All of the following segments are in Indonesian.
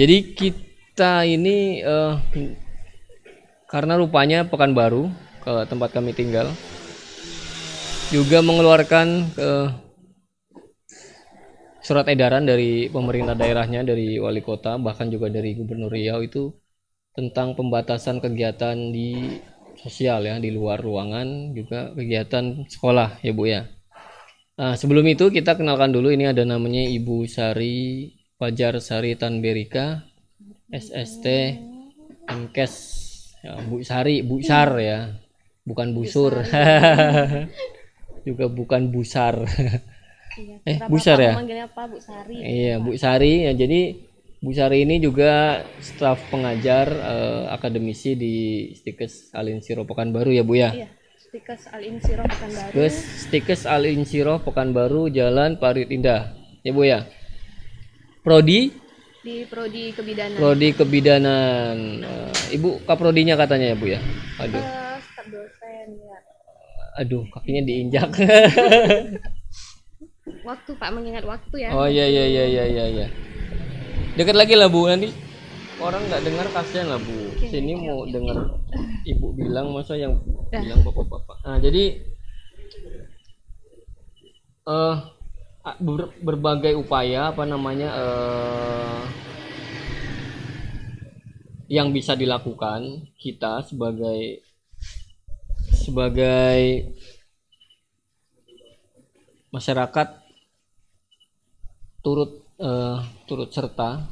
Jadi kita ini eh, karena rupanya Pekanbaru ke tempat kami tinggal juga mengeluarkan eh, surat edaran dari pemerintah daerahnya dari wali kota bahkan juga dari gubernur Riau itu tentang pembatasan kegiatan di sosial ya di luar ruangan juga kegiatan sekolah ya Bu ya. Nah, sebelum itu kita kenalkan dulu ini ada namanya Ibu Sari Fajar Sari Tanberika SST Mkes ya, Bu Sari Bu Sar ya bukan busur juga bukan busar eh busar ya Manggilnya apa Bu Sari? Iya, Bu Sari. Ya, jadi Bu Sari ini juga staf pengajar eh, akademisi di Stikes Alin Siro Pekanbaru ya, Bu ya. Iya. Stikes Al Insiro Pekanbaru. Stikes Stikes Alin Siro Pekanbaru Jalan Parit Indah. Ya, Bu ya. Prodi Di Prodi Kebidanan. Prodi Kebidanan. Eh, Ibu kaprodinya katanya ya, Bu ya. Aduh. Eh, staf dosen ya. Aduh, kakinya diinjak. Waktu Pak mengingat waktu ya. Oh iya iya iya iya iya iya. Dekat lagi lah Bu nanti orang nggak dengar kasihan lah Bu. Sini mau dengar Ibu bilang masa yang bilang bapak-bapak. Nah, jadi eh ber- berbagai upaya apa namanya eh yang bisa dilakukan kita sebagai sebagai masyarakat turut eh, turut serta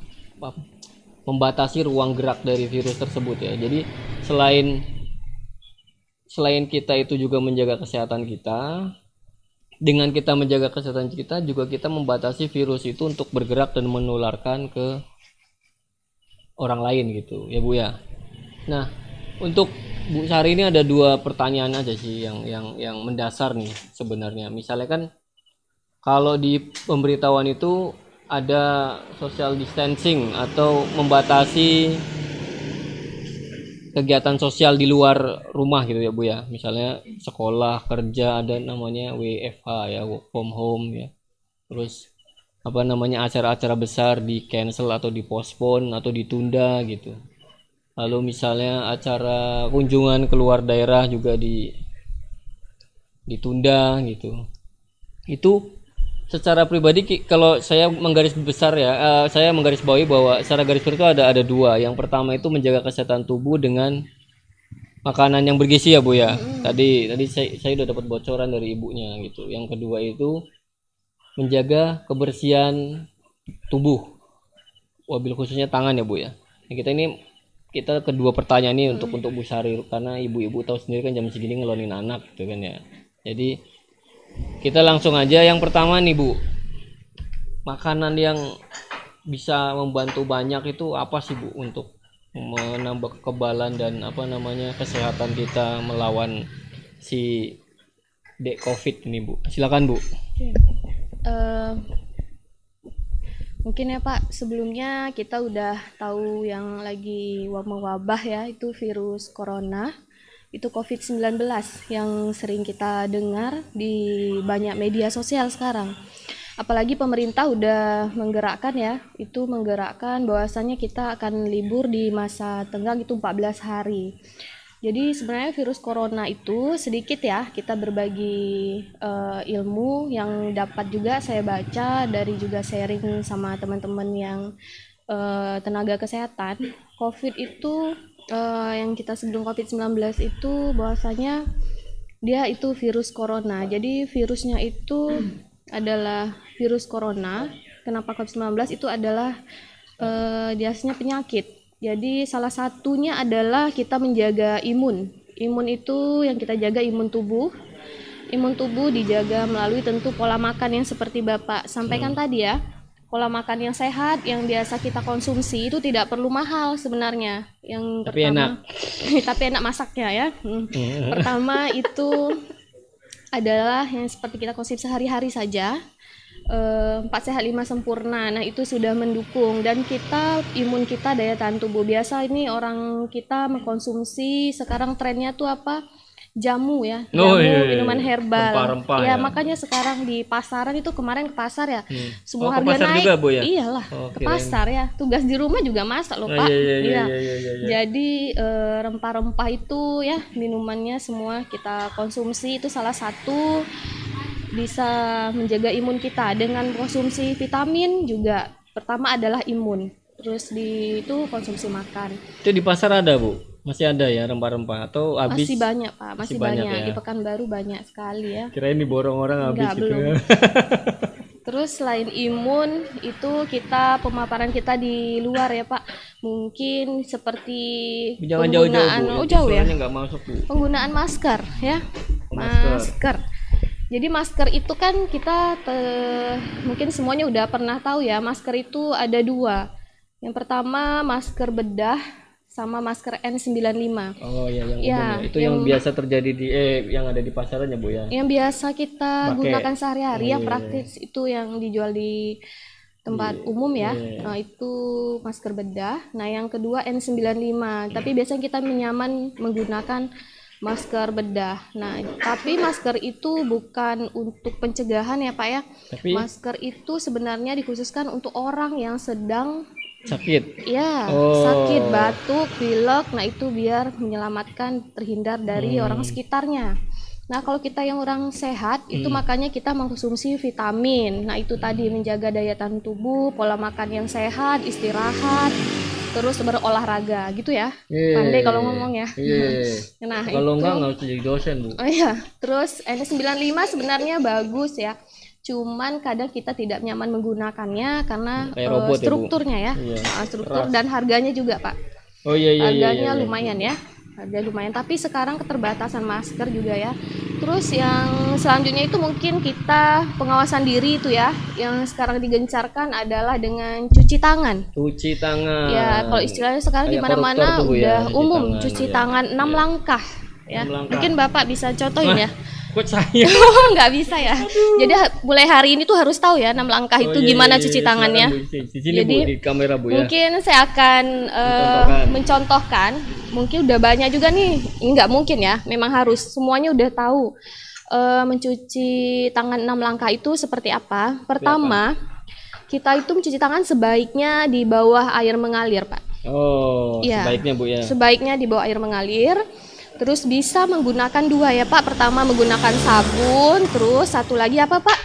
membatasi ruang gerak dari virus tersebut ya. Jadi selain selain kita itu juga menjaga kesehatan kita, dengan kita menjaga kesehatan kita juga kita membatasi virus itu untuk bergerak dan menularkan ke orang lain gitu ya Bu ya. Nah, untuk Bu Sari ini ada dua pertanyaan aja sih yang yang yang mendasar nih sebenarnya. Misalnya kan kalau di pemberitahuan itu ada social distancing atau membatasi kegiatan sosial di luar rumah gitu ya Bu ya. Misalnya sekolah, kerja ada namanya WFH ya, work from home ya. Terus apa namanya acara-acara besar di cancel atau dipospon atau ditunda gitu. Lalu misalnya acara kunjungan keluar daerah juga di ditunda gitu. Itu secara pribadi kalau saya menggaris besar ya eh, saya menggaris bawahi bahwa secara garis besar itu ada ada dua. Yang pertama itu menjaga kesehatan tubuh dengan makanan yang bergizi ya bu ya. Tadi tadi saya saya udah dapat bocoran dari ibunya gitu. Yang kedua itu menjaga kebersihan tubuh. Wabil khususnya tangan ya bu ya. Nah, kita ini kita kedua pertanyaan ini untuk untuk Bu Sari karena ibu-ibu tahu sendiri kan jam segini ngelonin anak gitu kan ya. Jadi kita langsung aja yang pertama nih Bu. Makanan yang bisa membantu banyak itu apa sih Bu untuk menambah kekebalan dan apa namanya kesehatan kita melawan si dek covid ini Bu. Silakan Bu. Eh, mungkin ya Pak, sebelumnya kita udah tahu yang lagi wabah-wabah ya, itu virus corona, itu COVID-19 yang sering kita dengar di banyak media sosial sekarang. Apalagi pemerintah udah menggerakkan ya, itu menggerakkan bahwasannya kita akan libur di masa tenggang itu 14 hari. Jadi sebenarnya virus corona itu sedikit ya kita berbagi eh, ilmu yang dapat juga saya baca dari juga sharing sama teman-teman yang eh, tenaga kesehatan. COVID itu eh, yang kita sebelum COVID-19 itu bahwasanya dia itu virus corona. Jadi virusnya itu adalah virus corona. Kenapa COVID-19 itu adalah eh, biasanya penyakit. Jadi salah satunya adalah kita menjaga imun. Imun itu yang kita jaga imun tubuh. Imun tubuh dijaga melalui tentu pola makan yang seperti Bapak sampaikan tadi ya. Pola makan yang sehat yang biasa kita konsumsi itu tidak perlu mahal sebenarnya. Yang Tapi pertama tapi enak masaknya ya. Hmm. Pertama itu adalah yang seperti kita konsumsi sehari-hari saja. Eh, Empat sehat lima sempurna. Nah itu sudah mendukung dan kita imun kita daya tahan tubuh biasa ini orang kita mengkonsumsi sekarang trennya tuh apa? Jamu ya, Oh, jamu iya, iya, minuman herbal. Rempah-rempah ya, ya. makanya sekarang di pasaran itu kemarin ke pasar ya, Hmm. semua Oh, harga pasar naik. juga, Bu, ya? Iyalah, Oh, ke kirain. pasar ya. Tugas di rumah juga masak loh, Oh, Pak. iya, iya, iya, Iya. iya, iya, iya. Jadi eh, rempah-rempah itu ya minumannya semua kita konsumsi itu salah satu bisa menjaga imun kita dengan konsumsi vitamin juga pertama adalah imun terus di itu konsumsi makan Itu di pasar ada, Bu? Masih ada ya rempah-rempah atau habis? masih banyak pak masih, masih banyak banyak, ya? di pekanbaru banyak sekali ya Kirain diborong orang habis gitu. belum. terus selain imun itu kita pemaparan kita di luar ya pak mungkin seperti Jangan jauh-jauh, penggunaan Bu. oh jauh ya nggak masuk, Bu. penggunaan masker ya Masker. masker jadi masker itu kan kita te- mungkin semuanya udah pernah tahu ya masker itu ada dua yang pertama masker bedah sama masker N95 Oh iya yang Ya, umum ya. Itu yang, yang- biasa terjadi di eh yang ada di pasaran ya, Bu ya. yang biasa kita Pakai. gunakan sehari-hari Oh, yang iya, praktis itu yang dijual di tempat umum ya iya. nah itu masker bedah nah yang kedua N95 tapi biasanya kita menyaman menggunakan masker bedah nah tapi masker itu bukan untuk pencegahan ya pak ya Tapi masker itu sebenarnya dikhususkan untuk orang yang sedang sakit. ya Oh. sakit batuk pilek nah itu biar menyelamatkan terhindar dari Hmm. orang sekitarnya nah kalau kita yang orang sehat itu Hmm. makanya kita mengkonsumsi vitamin nah itu tadi menjaga daya tahan tubuh pola makan yang sehat istirahat terus berolahraga gitu ya Iya. pandai kalau ngomong ya Iya. nah Kalau itu enggak nggak usah jadi dosen, Bu. Oh iya, terus N95 sebenarnya bagus ya. Cuman kadang kita tidak nyaman menggunakannya karena Kayak ya, Bu? strukturnya ya. Iya. Ah, struktur dan harganya juga, Pak. Oh iya iya iya. Harganya iya, iya. lumayan ya. Harga lumayan, tapi sekarang keterbatasan masker juga ya. Terus yang selanjutnya itu mungkin kita pengawasan diri itu ya. Yang sekarang digencarkan adalah dengan cuci tangan. Cuci tangan. Ya, kalau istilahnya sekarang di mana-mana ya, udah cuci umum tangan, cuci ya. tangan 6 langkah ya. Enam langkah. Mungkin Bapak bisa contohin ya. Kok saya? Oh, nggak bisa ya. Jadi ha- mulai hari ini tuh harus tahu ya enam langkah itu Oh, iya, gimana iya, cuci iya. tangannya. Di sini Jadi, Bu di kamera Bu ya. Mungkin saya akan eh, mencontohkan. Mungkin udah banyak juga nih. Nggak mungkin ya. Memang harus semuanya udah tahu eh, mencuci tangan enam langkah itu seperti apa. Pertama, kita itu mencuci tangan sebaiknya di bawah air mengalir, Pak. Oh, Iya. sebaiknya Bu ya. Sebaiknya di bawah air mengalir. Terus bisa menggunakan dua ya Pak. Pertama menggunakan sabun, terus satu lagi apa Pak?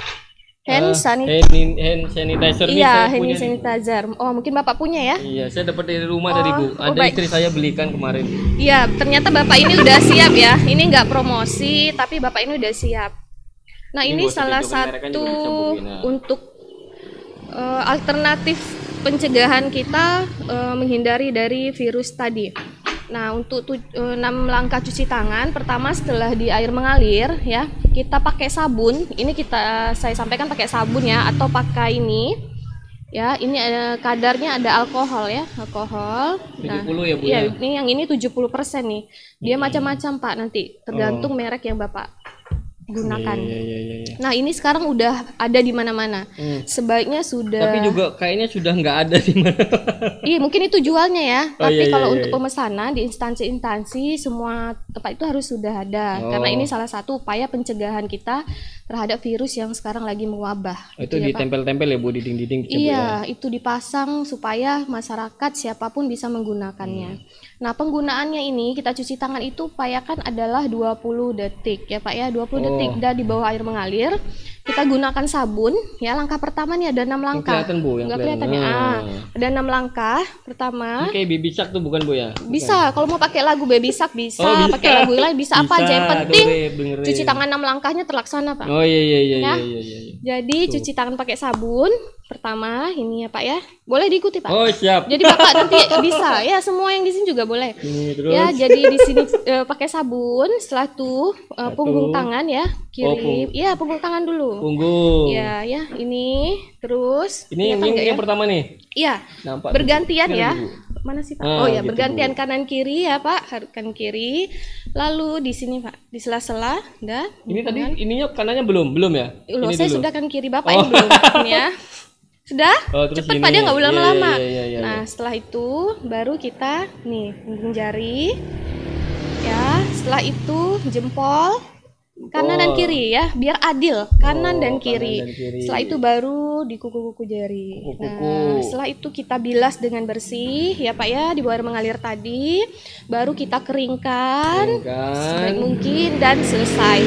Hand Eh, sanitizer. hand, hand sanitizer Iya, hand punya nih. sanitizer. Oh, mungkin Bapak punya ya? Iya, saya dapat dari rumah dari Oh, Bu. oh, Ada baik. istri saya belikan kemarin. Iya, ternyata Bapak ini udah siap ya. Ini nggak promosi, tapi Bapak ini udah siap. Nah, Ini ini, salah satu Gina. untuk eh, alternatif pencegahan kita eh, menghindari dari virus tadi. Nah, untuk tu- eh, enam langkah cuci tangan, pertama setelah di air mengalir ya, kita pakai sabun. Ini kita saya sampaikan pakai sabun ya atau pakai ini. Ya, ini ada kadarnya ada alkohol ya, alkohol. 70 ya, Bu, Iya, ya? ini yang ini 70% nih. Dia macam-macam, Pak, nanti tergantung merek yang Bapak gunakan. Iya, iya, iya, iya. Nah, ini sekarang udah ada di mana-mana. Hmm. Sebaiknya sudah Tapi juga kayaknya sudah nggak ada di mana. Iya, mungkin itu jualnya ya. Oh, Tapi iya, iya, kalau iya, untuk iya. pemesanan di instansi-instansi semua tempat itu harus sudah ada. Oh. Karena ini salah satu upaya pencegahan kita terhadap virus yang sekarang lagi mewabah. itu Gitu ya, Pak. ditempel-tempel ya Bu di dinding-dinding gitu, Bu, ya. Iya, itu dipasang supaya masyarakat siapa pun bisa menggunakannya. Hmm. Nah, penggunaannya ini kita cuci tangan itu upayakan adalah 20 detik ya Pak ya, 20 Oh. detik dan di bawah air mengalir. Kita gunakan sabun ya. Langkah pertama nih ada enam Yang langkah. kelihatan Bu, yang Nggak kelihatan. kelihatan ya. Nah. Ah, ada enam langkah. Pertama, Ini kayak baby shark tuh bukan Bu ya? bisa kalau mau pakai lagu Baby Shark bisa, Oh, bisa. pakai lagu lain bisa, apa aja yang Bisa, penting dengerin, cuci tangan enam langkahnya terlaksana Pak. Oh iya iya iya Ya. iya iya. iya. Jadi cuci tangan pakai sabun. Pertama ini ya Pak ya. Boleh diikuti Pak. Oh siap. Jadi Bapak nanti bisa ya semua yang di sini juga boleh. Ini terus. Ya, jadi di sini eh, pakai sabun, setelah itu eh, punggung tangan ya, kiri. Oh, pung- Iya, punggung tangan dulu. Punggung. Iya, ya, ini terus Ini ini yang ya? pertama nih. Iya, Nampak. bergantian ya. Mana sih Pak? Ah, oh ya, gitu, bergantian kanan kiri ya Pak, kanan kiri. Lalu di sini Pak, di sela-sela, dah. Ini tadi ininya kanannya belum belum ya? Loh, ini saya dulu. sudah kan kiri Bapak Oh. ini belum ini ya. Sudah? Oh, terus Cepet. Pak dia nggak boleh lama-lama. iya, iya, iya, nah, setelah itu baru kita nih punggung jari. Ya, setelah itu jempol kanan dan Oh. kiri ya, biar adil kanan Oh, dan kanan kiri. dan kiri. Setelah itu baru di kuku-kuku jari. Kuku-kuku. Nah, setelah itu kita bilas dengan bersih ya Pak ya, di bawah air mengalir tadi. Baru kita keringkan kan sebaik mungkin dan selesai.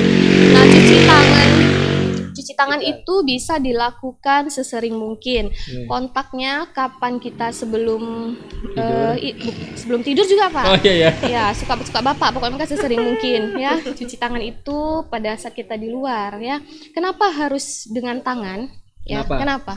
Nah, cuci tangan cuci tangan itu bisa dilakukan sesering mungkin. Hmm. Kontaknya kapan kita sebelum eh, i- bu- sebelum tidur juga Pak. oh iya ya Ya, suka suka Bapak, pokoknya kan sesering mungkin ya. Cuci tangan itu pada saat kita di luar ya. Kenapa harus dengan tangan? Ya, Kenapa? kenapa?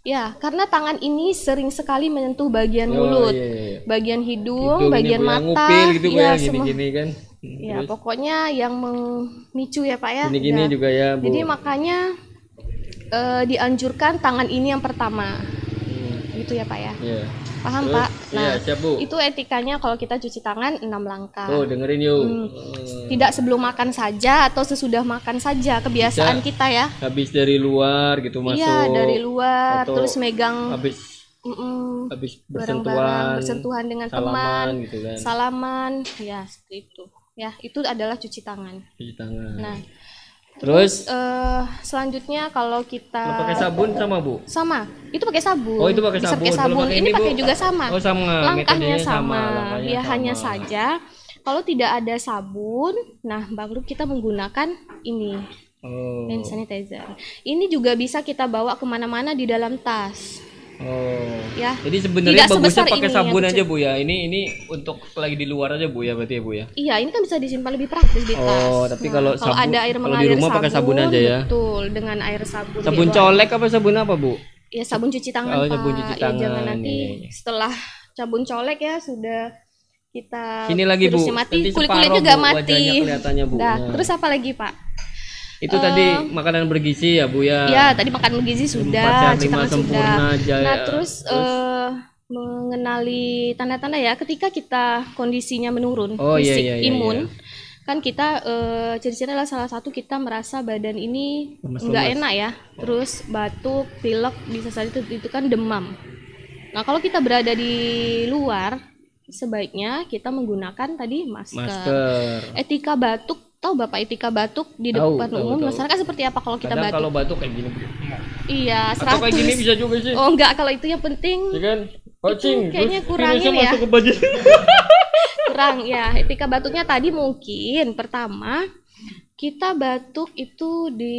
Ya, karena tangan ini sering sekali menyentuh bagian Oh, mulut, iya, iya. bagian hidung, Hidung bagian mata, ngupil gitu Bu, ya, ya semua. gini-gini kan Ya, pokoknya yang memicu ya Pak ya. gini-gini Ya. juga ya Bu Jadi makanya eh, dianjurkan tangan ini yang pertama. Hmm, Gitu ya Pak ya. iya. Paham Terus, Pak? iya Nah, siap Bu itu etikanya kalau kita cuci tangan 6 langkah. tuh dengerin yuk Hmm. Eh, Tidak sebelum makan saja atau sesudah makan saja kebiasaan Bisa. kita ya. habis dari luar gitu masuk Iya, dari luar atau terus megang habis mm-mm, habis bersentuhan bersentuhan dengan salaman teman, gitu kan salaman, ya seperti itu. Ya, itu adalah cuci tangan. cuci tangan Nah, terus eh selanjutnya kalau kita kalau pakai sabun sama Bu sama, itu pakai sabun. Oh, itu pakai Bisa pakai sabun. Sabun. pakai Ini ini, pakai juga sama. oh sama langkahnya metodenya sama, langkahnya ya sama. hanya saja kalau tidak ada sabun, nah baru kita menggunakan ini oh hand sanitizer. Ini juga bisa kita bawa ke mana-mana di dalam tas, oh ya. jadi sebenarnya Tidak bagusnya pakai ini sabun aja Bu ya ini ini untuk lagi di luar aja Bu ya berarti ya Bu ya Iya, ini kan bisa disimpan lebih praktis di tas. Oh, tapi kalau sabun- ada air kalau di rumah pakai sabun aja ya? Betul, dengan air sabun. sabun colek apa sabun apa Bu Ya sabun cuci tangan, Oh, Pak. sabun cuci Ya, jangan tangan, nanti iya, iya. setelah sabun colek ya sudah kita Sini lagi, Bu. mati, Nanti kulit-kulit separoh, juga Bu, mati. kelihatannya, Bu. Dah, Nah. terus apa lagi, Pak? Itu tadi makanan bergizi ya Bu ya? Ya, tadi makan bergizi sudah, tangan sempurna, sudah. jaya. Nah, terus, eh, mengenali tanda-tanda ya. Ketika kita kondisinya menurun Oh, iya, fisik iya, iya, imun iya. kan kita eh, ciri-cirinya adalah salah satu kita merasa badan ini nggak enak ya. Terus batuk pilek bisa saja itu, itu kan demam. Nah kalau kita berada di luar sebaiknya kita menggunakan tadi masker, masker. Etika batuk tahu bapak etika batuk di depan tahu, umum? tahu. masyarakat seperti apa kalau kita kadang batuk? kalau batuk kayak gini. Iya atau kayak 100 gini bisa juga sih. Oh enggak kalau itu yang penting. Ya kan? Kucing, kayaknya kurangin ya. masuk ke baju kurang ya. Etika batuknya tadi mungkin pertama kita batuk itu di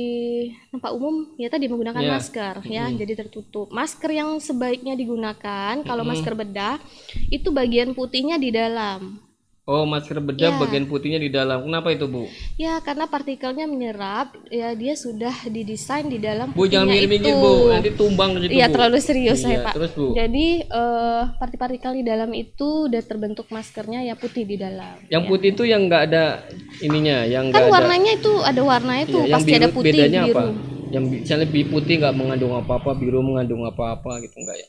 tempat umum ya tadi menggunakan Ya. masker ya. Jadi tertutup. Masker yang sebaiknya digunakan kalau masker bedah itu bagian putihnya di dalam oh masker bedah Ya. bagian putihnya di dalam kenapa itu Bu ya karena partikelnya menyerap ya dia sudah didesain di dalam Bu jangan mikir-mikir. Bu nanti tumbang ke situ Iya terlalu serius saya pak. terus, Bu? Jadi eh, partikel di dalam itu udah terbentuk maskernya ya putih di dalam. yang putih itu yang enggak ada ininya yang kan enggak ada warnanya itu ada warnanya itu yang pasti biru ada putih bedanya biru. apa yang misalnya bi- putih nggak mengandung apa-apa biru mengandung apa-apa gitu enggak ya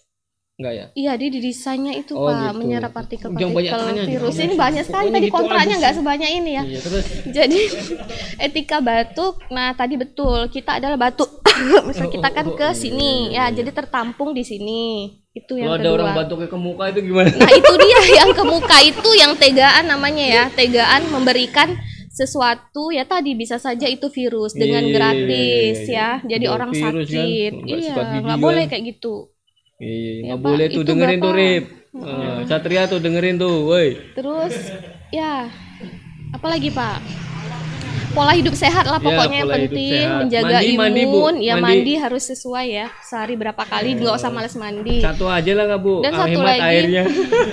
enggak ya? Iya di didesainnya itu Oh, pak gitu. menyerap partikel-partikel virus. ini banyak sekali Pokoknya tadi gitu kontranya aja nggak sebanyak ini ya. iya terus? Jadi etika batuk, nah tadi betul kita adalah batuk. Misal kita kan ke sini ya, jadi tertampung di sini. Itu yang kalau ada orang batuknya ke muka itu gimana? Nah itu dia yang ke muka itu yang tegaan namanya ya. Tegaan memberikan sesuatu ya tadi bisa saja itu virus dengan Iya, iya, gratis iya, iya. ya. Jadi orang kan, sakit. Iya nggak kan. boleh kayak gitu iya Ya, nggak boleh tuh itu dengerin tuh. Rip Ah, Satria tuh dengerin tuh woi terus ya apalagi pak pola hidup sehat lah Ya, pokoknya yang pola hidup penting sehat. menjaga Mandi, imun mandi, Bu. ya Mandi. mandi. harus sesuai ya sehari berapa kali nggak usah males mandi satu aja lah nggak bu Dan Ah, satu lagi. airnya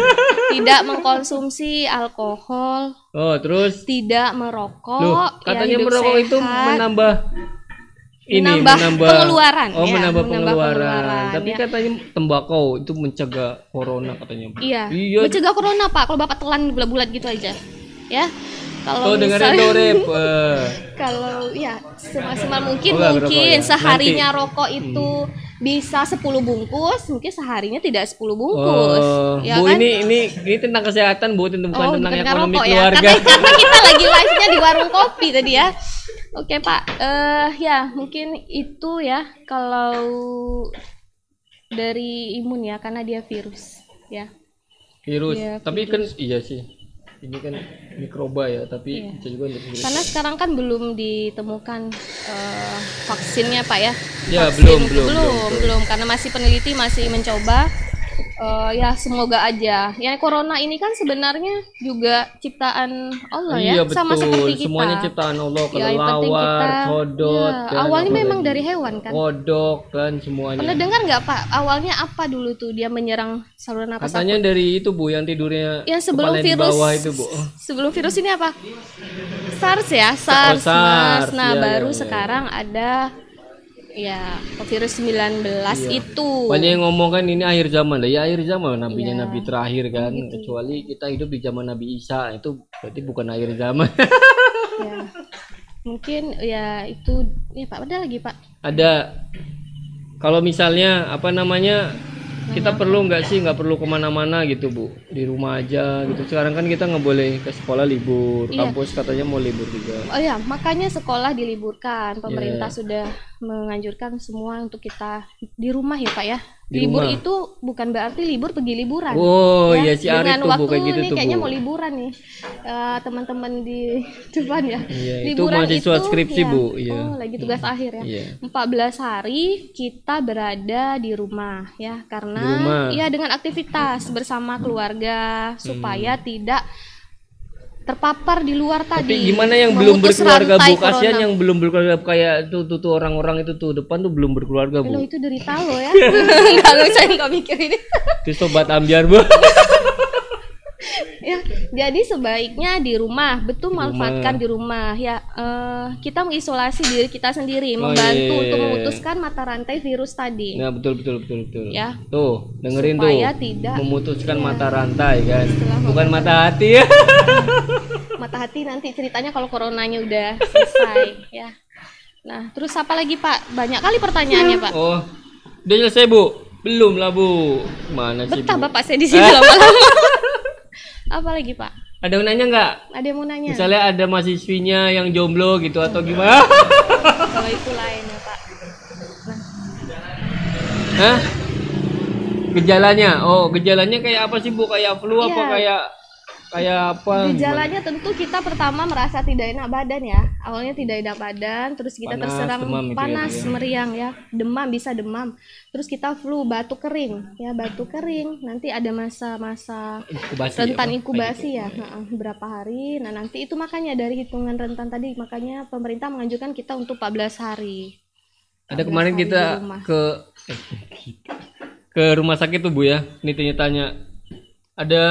tidak mengkonsumsi alkohol oh terus tidak merokok loh ya, katanya hidup merokok itu sehat. menambah ini Menambah pengeluaran, oh ya, menambah, menambah pengeluaran. pengeluaran, tapi ya. katanya tembakau itu mencegah corona katanya iya iya. mencegah corona pak. Kalau bapak telan bulat-bulat gitu aja ya kalau tuh dengerin kalau ya semaksimal mungkin Oh, mungkin ya? seharinya rokok itu bisa 10 bungkus mungkin seharinya tidak 10 bungkus. Oh, ya Bu kan? ini ini ini tentang kesehatan Bu, tentang bukan oh tentang bukan ekonomi rokok ya keluarga. karena, karena kita lagi live nya di warung kopi tadi ya. Oke pak. Eh ya mungkin itu ya kalau dari imun ya karena dia virus ya. Virus. Iya, Tapi kan iya sih. Ini kan mikroba ya tapi Iya. bisa juga untuk virus. Karena sekarang kan belum ditemukan eh, vaksinnya Pak ya. Ya, Vaksin- belum, belum, belum, belum, belum, karena masih peneliti masih mencoba. Eh, ya semoga aja. Ya corona ini kan sebenarnya juga ciptaan Allah iya ya, betul sama seperti kita. semuanya ciptaan Allah Ya, kelelawar kita- kodot ya, kan, awalnya apa memang dari hewan kan. kodok kan semuanya Pernah dengar nggak Pak? Awalnya apa dulu tuh dia menyerang saluran nafas katanya dari itu bu yang tidurnya Yang sebelum di virus bawah itu bu sebelum virus ini apa? SARS ya, SARS. Oh, SARS. Mas. Nah, Iya, baru iya, iya. sekarang ada ya virus 19 Iya. itu. banyak yang ngomong kan ini akhir zaman lah ya akhir zaman nabinya Iya. nabi terakhir kan kecuali kita hidup di zaman nabi Isa itu berarti bukan akhir zaman Ya. Mungkin ya itu ya Pak, ada lagi Pak. ada kalau misalnya apa namanya kita perlu nggak sih nggak perlu ke mana-mana gitu bu di rumah aja gitu sekarang kan kita nggak boleh ke sekolah libur Iya. kampus katanya mau libur juga Oh ya, makanya sekolah diliburkan. Pemerintah Iya. sudah menganjurkan semua untuk kita di rumah ya Pak ya. Di libur rumah. itu bukan berarti libur pergi liburan. oh ya, iya si Arif tuh waktu kayak gitu tuh kayaknya mau liburan nih Eh, teman-teman di depan ya. Iya, itu mahasiswa skripsi, ya, Bu. Iya. Oh, lagi tugas akhir ya. Iya. 14 hari kita berada di rumah ya Di karena rumah. ya dengan aktivitas bersama keluarga supaya tidak terpapar di luar Tapi tadi. gimana yang belum berkeluarga bu? Kasihan yang belum berkeluarga kayak tuh tuh, tuh orang-orang itu tuh depan tuh belum berkeluarga Loh, bu. itu derita lo ya. Kalau saya nggak mikir ini. Itu sobat ambiar bu. ya, jadi sebaiknya di rumah, betul manfaatkan di rumah. Ya, eh, kita mengisolasi diri kita sendiri, Oh, membantu iya, iya, untuk iya. memutuskan mata rantai virus tadi. Nah betul betul betul betul. Ya. Tuh dengerin Supaya tuh. tidak Memutuskan mata rantai kan. Setelah Bukan mata hati ya. mata hati nanti ceritanya kalau coronanya udah selesai ya. Nah, terus apa lagi Pak? Banyak kali pertanyaannya Pak. Oh udah selesai bu? Belum lah bu. Mana sih Betah bu? Bapak saya di sini lama-lama. Apa lagi Pak? Ada yang nanya nggak? Ada yang mau nanya? Misalnya ada mahasiswinya yang jomblo gitu atau gimana? Kalau itu lain ya Pak. Hah? Gejalanya? Oh, gejalanya kayak apa sih Bu? Kayak flu apa Iya. kayak kayak apa? Gejalanya tentu kita pertama merasa tidak enak badan ya. Awalnya tidak enak badan, terus kita Panas, terserang demam gitu ya, panas, ya. meriang ya. Demam bisa demam. Terus kita flu, batuk kering. Ya, batuk kering. Nanti ada masa-masa Inkubasi. rentan inkubasi ya Heeh, berapa hari nah nanti itu makanya dari hitungan rentan tadi makanya pemerintah menganjurkan kita untuk 14 hari Ada 14 kemarin hari kita ke eh, ke rumah sakit tuh Bu ya. Ini tanya-tanya. Ada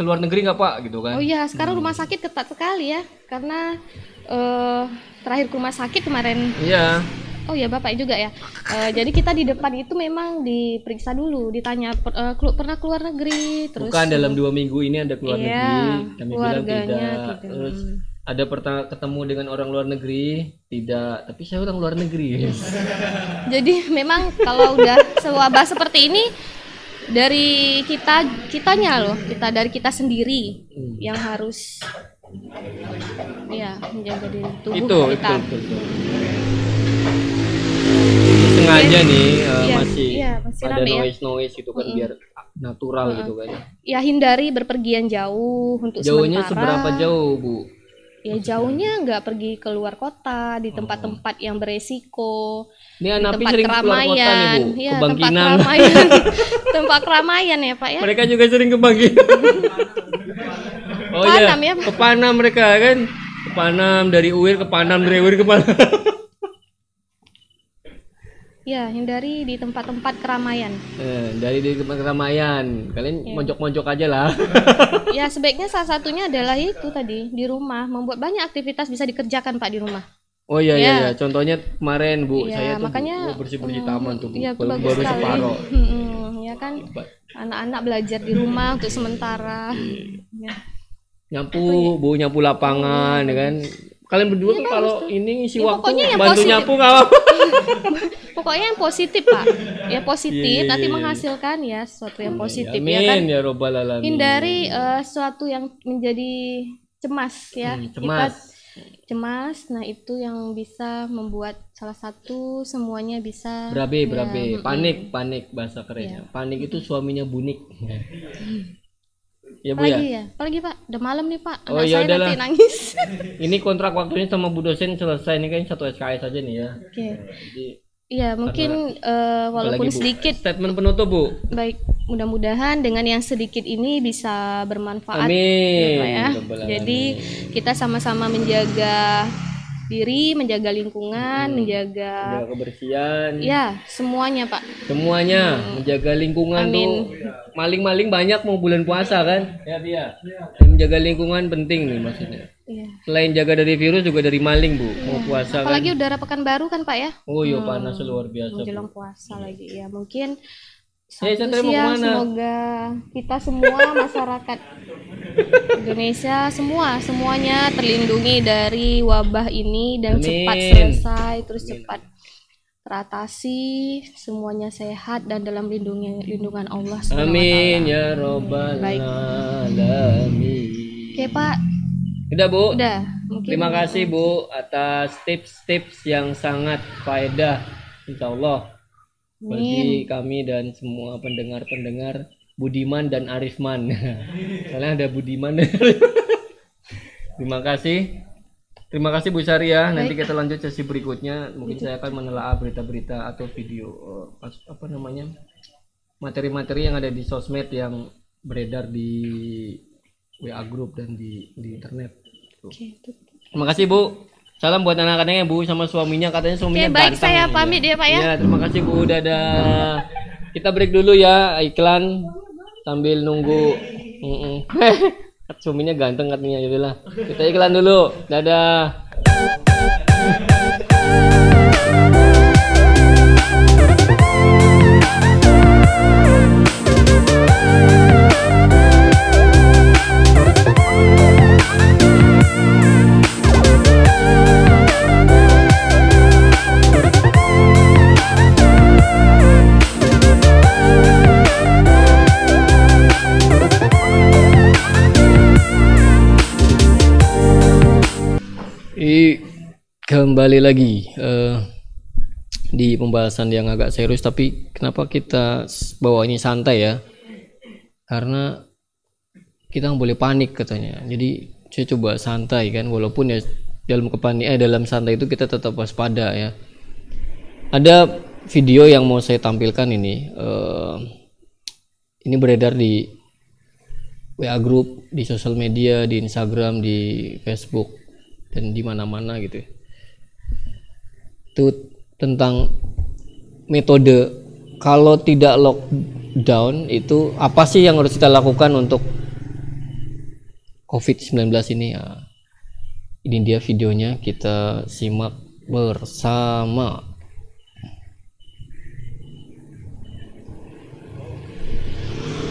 ke luar negeri nggak Pak gitu kan? oh iya sekarang rumah sakit ketat sekali ya karena eh terakhir ke rumah sakit kemarin Iya. oh ya bapak juga ya Eh, jadi kita di depan itu memang diperiksa dulu ditanya per- eh, kelu- pernah keluar negeri terus Bukan dalam dua minggu ini ada keluar Iya, negeri. Kami bilang tidak. tidak. Terus ada pertama ketemu dengan orang luar negeri tidak. Tapi saya orang luar negeri. Jadi memang kalau udah sewabah seperti ini dari kita kitanya loh, kita dari kita sendiri Hmm. yang harus ya menjaga diri tubuh itu kita. itu, itu, itu. sengaja nih uh, Iya, masih iya, masih ada rame ya. noise noise gitu kan biar natural gitu kan Ya hindari berpergian jauh untuk jauhnya sementara. seberapa jauh bu Ya jauhnya nggak pergi keluar kota di tempat-tempat yang beresiko. ini di tempat sering keluar kota nih keramaian, bu. Ke tempat keramaian, tempat keramaian ya pak ya. mereka juga sering ke Bangkinang oh iya Panam ya, Pak. ke Panam mereka kan? Ke Panam dari Uir ke Panam dari Uir ke Panam Ya hindari di tempat-tempat keramaian. Eh, dari di tempat keramaian kalian Iya. mojok-mojok aja lah Ya sebaiknya salah satunya adalah itu tadi di rumah membuat banyak aktivitas bisa dikerjakan pak di rumah. Oh iya iya, Iya. iya. contohnya kemarin Bu, Iya, saya tuh makanya, bersih bersih mm, taman tuh Bu, Iya baru, bagus baru sekali. separoh. Mm-mm, ya kan anak-anak belajar di rumah untuk sementara. Ya. Nyapu, Bu, nyapu lapangan ya kan. Kalian berdua tuh kalau ini isi Ya, waktu pokoknya yang bantu positif. nyapu nggak apa-apa. Pokoknya yang positif pak, ya positif Iya, iya, nanti iya. menghasilkan ya sesuatu yang positif ya kan. Amin ya robbal alamin. Hindari eh, sesuatu yang menjadi cemas ya. Hmm, Kita cemas. cemas, nah itu yang bisa membuat salah satu semuanya bisa Berabe, ya, berabe. Panik, panik bahasa kerennya. Iya. Panik itu suaminya bunik. Ya Bu ya. Apalagi ya? Apalagi Pak? Udah malam nih Pak. Anak Oh, ya saya udahlah. nanti nangis. Ini kontrak waktunya sama Bu dosen selesai ini kan satu SKS aja nih ya. Oke. Jadi Iya, mungkin eh, walaupun apalagi, Bu? sedikit statement penutup Bu. baik mudah-mudahan dengan yang sedikit ini bisa bermanfaat Amin. Pak ya. Jadi kita sama-sama menjaga diri, menjaga lingkungan, menjaga Jaga kebersihan. ya semuanya Pak. Semuanya menjaga lingkungan Amin. tuh maling-maling banyak mau bulan puasa kan? Ya dia. Menjaga lingkungan penting nih maksudnya. Iya. Selain jaga dari virus juga dari maling Bu. Mau puasa kan. Apalagi udara pekan baru kan Pak ya? Oh iya panas luar biasa. Menjelang puasa lagi ya. Mungkin satu Satria mau siang semoga kita semua masyarakat Indonesia semua semuanya terlindungi dari wabah ini dan Amin. cepat selesai terus cepat teratasi semuanya sehat dan dalam lindungi lindungan Allah wa Amin ya robbal alamin. Oke Pak, Udah Bu. udah. Mungkin Terima kasih Bu atas tips-tips yang sangat faedah Insya Allah bagi kami dan semua pendengar-pendengar Budiman dan Arifman. Soalnya ada Budiman. Terima kasih. Terima kasih Bu Sari ya. Nanti kita lanjut sesi berikutnya. Mungkin saya akan menelaah berita-berita atau video eh, apa namanya materi-materi yang ada di sosmed yang beredar di WA group dan di di internet. Oke. Terima kasih Bu. Salam buat anak-anaknya Bu sama suaminya katanya suaminya Oke, baik ganteng. saya pamit ya Pak ya. Iya, terima kasih Bu. Dadah. Kita break dulu ya iklan sambil nunggu. Mm-mm. suaminya ganteng katanya ya. Kita iklan dulu. Dadah. I kembali lagi eh, di pembahasan yang agak serius tapi kenapa kita bawa ini santai ya? Karena kita nggak boleh panik katanya. Jadi saya coba santai kan walaupun ya dalam kepanik eh dalam santai itu kita tetap waspada ya. Ada video yang mau saya tampilkan ini eh, ini beredar di WA group, di sosial media, di Instagram, di Facebook dan di mana-mana gitu. ya. Itu tentang metode kalau tidak lockdown itu apa sih yang harus kita lakukan untuk COVID-19 ini ya. Ini dia videonya kita simak bersama.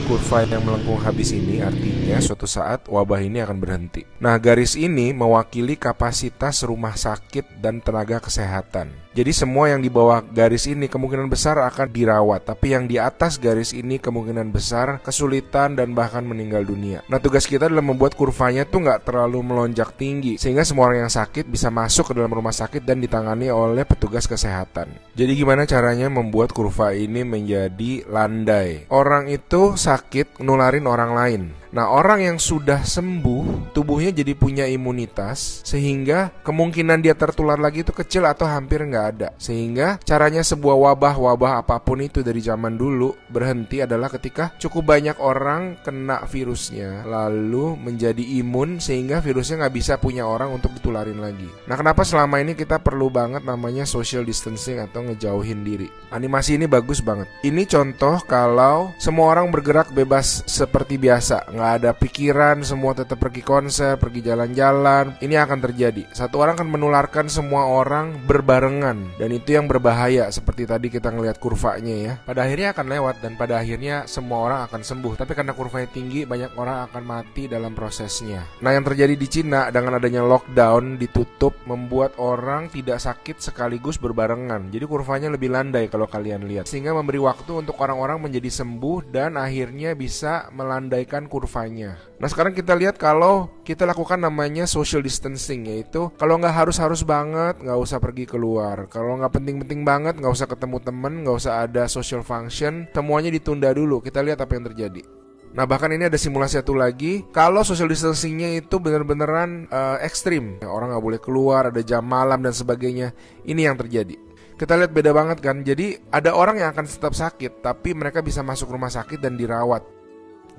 Kurva yang melengkung habis ini artinya suatu saat wabah ini akan berhenti. Nah, garis ini mewakili kapasitas rumah sakit dan tenaga kesehatan. Jadi semua yang di bawah garis ini kemungkinan besar akan dirawat, tapi yang di atas garis ini kemungkinan besar kesulitan dan bahkan meninggal dunia. Nah, tugas kita adalah membuat kurvanya tuh nggak terlalu melonjak tinggi, sehingga semua orang yang sakit bisa masuk ke dalam rumah sakit dan ditangani oleh petugas kesehatan. Jadi gimana caranya membuat kurva ini menjadi landai? Orang itu sakit nularin orang lain. Nah, orang yang sudah sembuh, tubuhnya jadi punya imunitas sehingga kemungkinan dia tertular lagi itu kecil atau hampir nggak ada. Sehingga caranya sebuah wabah-wabah apa pun itu dari zaman dulu berhenti adalah ketika cukup banyak orang kena virusnya lalu menjadi imun sehingga virusnya nggak bisa punya orang untuk ditularin lagi. Nah, kenapa selama ini kita perlu banget namanya social distancing atau ngejauhin diri? Animasi ini bagus banget. Ini contoh kalau semua orang bergerak bebas seperti biasa, nggak ada pikiran, semua tetap pergi konser, pergi jalan-jalan. Ini akan terjadi. Satu orang akan menularkan semua orang berbarengan dan itu yang berbahaya seperti tadi kita ngelihat kurvanya ya. Pada akhirnya akan lewat dan pada akhirnya semua orang akan sembuh. Tapi karena kurvanya tinggi, banyak orang akan mati dalam prosesnya. Nah, yang terjadi di Cina dengan adanya lockdown ditutup membuat orang tidak sakit sekaligus berbarengan. Jadi kurvanya lebih landai kalau kalian lihat. Sehingga memberi waktu untuk orang-orang menjadi sembuh dan akhirnya bisa melandaikan kurvanya. Nah, sekarang kita lihat kalau kita lakukan namanya social distancing yaitu kalau nggak harus-harus banget nggak usah pergi keluar. Kalau nggak penting-penting banget nggak usah ketemu temen, nggak usah ada social function, semuanya ditunda dulu. Kita lihat apa yang terjadi. Nah bahkan ini ada simulasi satu lagi Kalau social distancingnya itu bener-beneran uh, ekstrim Orang nggak boleh keluar, ada jam malam dan sebagainya Ini yang terjadi kita lihat beda banget kan Jadi ada orang yang akan tetap sakit Tapi mereka bisa masuk rumah sakit dan dirawat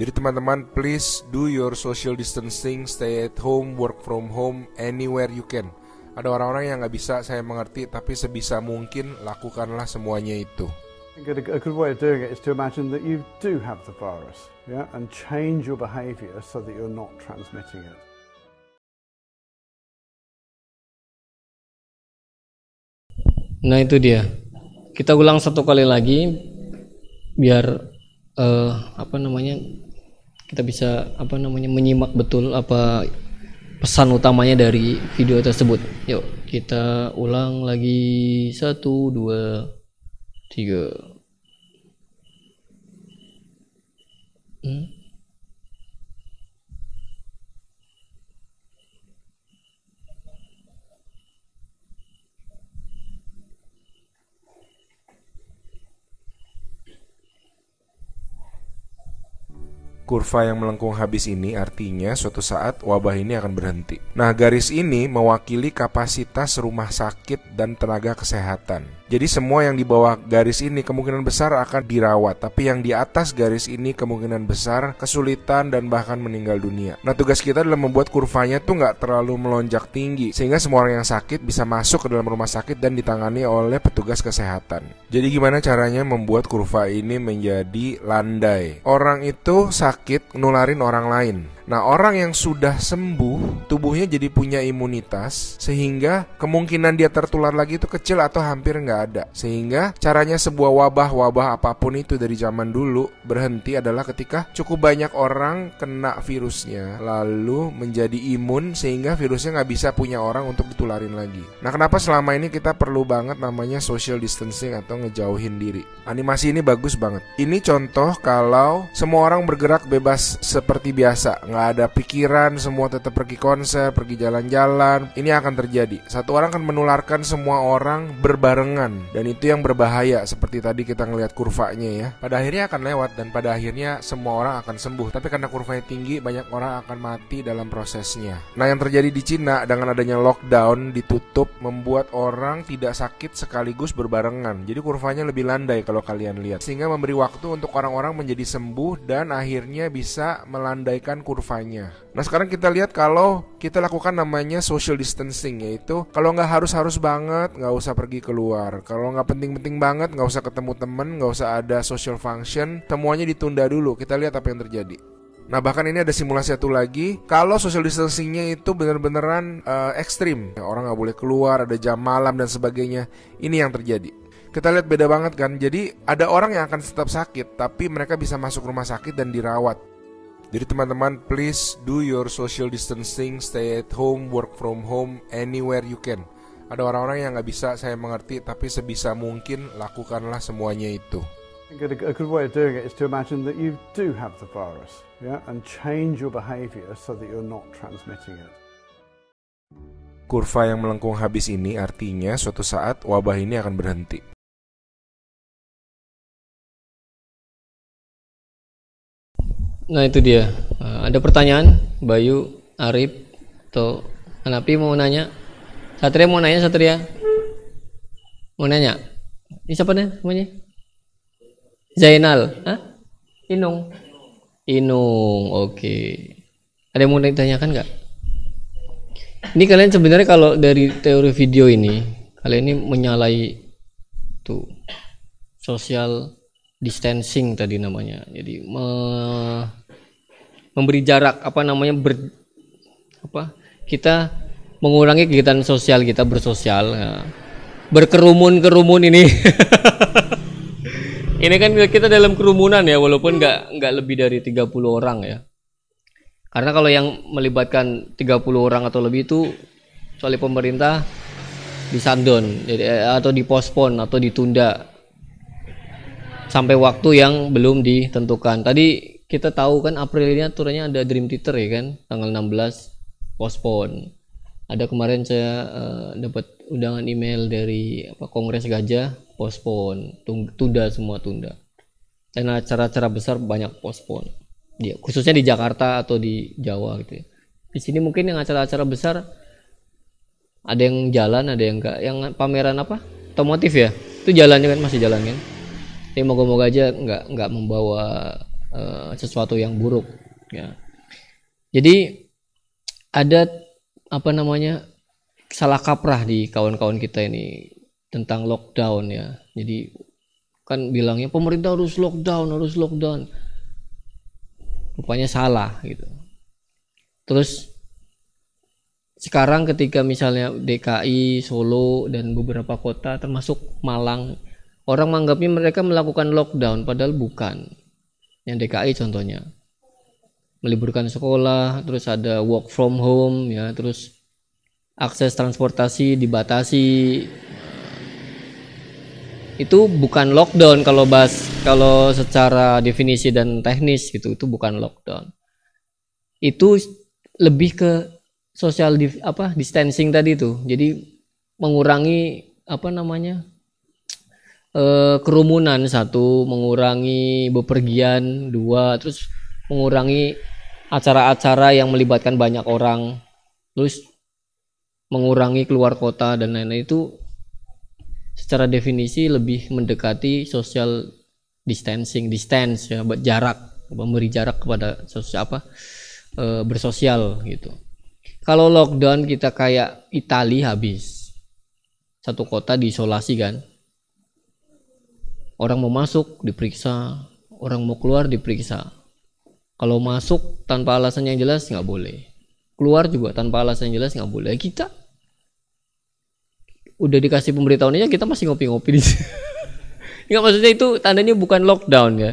Jadi teman-teman please do your social distancing Stay at home, work from home, anywhere you can Ada orang-orang yang nggak bisa saya mengerti Tapi sebisa mungkin lakukanlah semuanya itu A good, a good way of doing it is to imagine that you do have the virus, yeah, and change your behaviour so that you're not transmitting it. Nah itu dia. Kita ulang satu kali lagi biar uh, apa namanya kita bisa apa namanya menyimak betul apa pesan utamanya dari video tersebut. Yuk kita ulang lagi satu dua tiga hmm? Kurva yang melengkung habis ini artinya suatu saat wabah ini akan berhenti. Nah, garis ini mewakili kapasitas rumah sakit dan tenaga kesehatan. Jadi semua yang di bawah garis ini kemungkinan besar akan dirawat, tapi yang di atas garis ini kemungkinan besar kesulitan dan bahkan meninggal dunia. Nah tugas kita adalah membuat kurvanya tuh nggak terlalu melonjak tinggi, sehingga semua orang yang sakit bisa masuk ke dalam rumah sakit dan ditangani oleh petugas kesehatan. Jadi gimana caranya membuat kurva ini menjadi landai? Orang itu sakit nularin orang lain. Nah, orang yang sudah sembuh, tubuhnya jadi punya imunitas, sehingga kemungkinan dia tertular lagi itu kecil atau hampir nggak ada. Sehingga caranya sebuah wabah-wabah apa pun itu dari zaman dulu berhenti adalah ketika cukup banyak orang kena virusnya, lalu menjadi imun sehingga virusnya nggak bisa punya orang untuk ditularin lagi. Nah, kenapa selama ini kita perlu banget namanya social distancing atau ngejauhin diri? Animasi ini bagus banget. Ini contoh kalau semua orang bergerak bebas seperti biasa, nggak nggak ada pikiran, semua tetap pergi konser, pergi jalan-jalan, ini akan terjadi. Satu orang akan menularkan semua orang berbarengan dan itu yang berbahaya seperti tadi kita ngelihat kurvanya ya. Pada akhirnya akan lewat dan pada akhirnya semua orang akan sembuh. Tapi karena kurvanya tinggi, banyak orang akan mati dalam prosesnya. Nah, yang terjadi di Cina dengan adanya lockdown ditutup membuat orang tidak sakit sekaligus berbarengan. Jadi kurvanya lebih landai kalau kalian lihat. Sehingga memberi waktu untuk orang-orang menjadi sembuh dan akhirnya bisa melandaikan kurva kurvanya. Nah sekarang kita lihat kalau kita lakukan namanya social distancing yaitu kalau nggak harus-harus banget nggak usah pergi keluar. Kalau nggak penting-penting banget nggak usah ketemu temen, nggak usah ada social function, semuanya ditunda dulu. Kita lihat apa yang terjadi. Nah bahkan ini ada simulasi satu lagi Kalau social distancingnya itu bener-beneran uh, ekstrim Orang nggak boleh keluar, ada jam malam dan sebagainya Ini yang terjadi kita lihat beda banget kan Jadi ada orang yang akan tetap sakit Tapi mereka bisa masuk rumah sakit dan dirawat jadi teman-teman please do your social distancing, stay at home, work from home, anywhere you can. Ada orang-orang yang nggak bisa saya mengerti, tapi sebisa mungkin lakukanlah semuanya itu. A good way of doing it is to imagine that you do have the virus, yeah, and change your behavior so that you're not transmitting it. Kurva yang melengkung habis ini artinya suatu saat wabah ini akan berhenti. Nah itu dia. Uh, ada pertanyaan, Bayu, Arif, atau Anapi mau nanya? Satria mau nanya, Satria? Mau nanya? Ini siapa nih namanya? Zainal, Hah? Inung. Inung, oke. Okay. Ada yang mau ditanyakan nggak? Ini kalian sebenarnya kalau dari teori video ini, kalian ini menyalahi tuh social distancing tadi namanya. Jadi me, memberi jarak apa namanya ber apa kita mengurangi kegiatan sosial kita bersosial. Ya. berkerumun kerumun ini. Ini kan kita dalam kerumunan ya walaupun nggak nggak lebih dari 30 orang ya. Karena kalau yang melibatkan 30 orang atau lebih itu soal pemerintah disandon jadi atau dipospon atau ditunda sampai waktu yang belum ditentukan. Tadi kita tahu kan April ini aturannya ada Dream Theater ya kan tanggal 16 postpone ada kemarin saya uh, dapat undangan email dari apa Kongres Gajah postpone tunda semua tunda dan acara-acara besar banyak postpone ya, khususnya di Jakarta atau di Jawa gitu ya. Di sini mungkin yang acara-acara besar ada yang jalan, ada yang enggak. Yang pameran apa? Otomotif ya. Itu jalannya kan masih jalan kan. Ya moga-moga aja nggak nggak membawa uh, sesuatu yang buruk ya. Jadi ada apa namanya salah kaprah di kawan-kawan kita ini tentang lockdown ya. Jadi kan bilangnya pemerintah harus lockdown, harus lockdown. Rupanya salah gitu. Terus sekarang ketika misalnya DKI, Solo dan beberapa kota termasuk Malang, orang menganggapnya mereka melakukan lockdown padahal bukan. Yang DKI contohnya. Meliburkan sekolah, terus ada work from home ya, terus akses transportasi dibatasi. Itu bukan lockdown kalau bahas kalau secara definisi dan teknis gitu, itu bukan lockdown. Itu lebih ke social apa distancing tadi tuh. Jadi mengurangi apa namanya? E, kerumunan satu, mengurangi bepergian dua, terus mengurangi acara-acara yang melibatkan banyak orang. Terus mengurangi keluar kota dan lain-lain itu secara definisi lebih mendekati social distancing, distance ya, jarak, memberi jarak kepada sosial apa e, bersosial gitu. Kalau lockdown kita kayak Italia habis satu kota diisolasi kan. Orang mau masuk diperiksa, orang mau keluar diperiksa. Kalau masuk tanpa alasan yang jelas nggak boleh. Keluar juga tanpa alasan yang jelas nggak boleh. Kita udah dikasih pemberitahuannya kita masih ngopi-ngopi di sini. Enggak maksudnya itu tandanya bukan lockdown ya.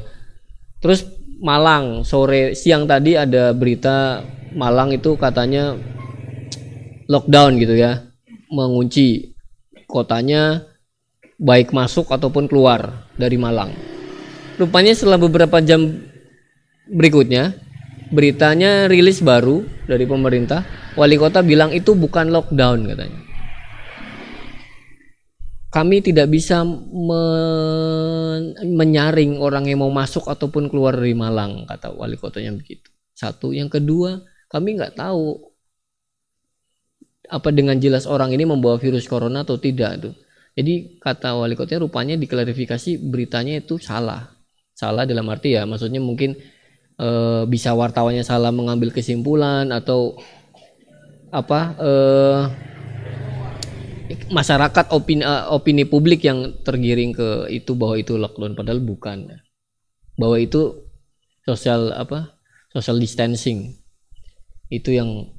Terus Malang sore siang tadi ada berita Malang itu katanya lockdown gitu ya, mengunci kotanya baik masuk ataupun keluar dari Malang. Rupanya setelah beberapa jam berikutnya beritanya rilis baru dari pemerintah, wali kota bilang itu bukan lockdown katanya. Kami tidak bisa men menyaring orang yang mau masuk ataupun keluar dari Malang kata wali kotanya begitu. Satu. Yang kedua kami nggak tahu apa dengan jelas orang ini membawa virus corona atau tidak tuh jadi kata wali kotanya rupanya diklarifikasi beritanya itu salah. Salah dalam arti ya maksudnya mungkin e, bisa wartawannya salah mengambil kesimpulan atau apa eh, masyarakat opini uh, opini publik yang tergiring ke itu bahwa itu lockdown padahal bukan. Bahwa itu sosial apa social distancing. Itu yang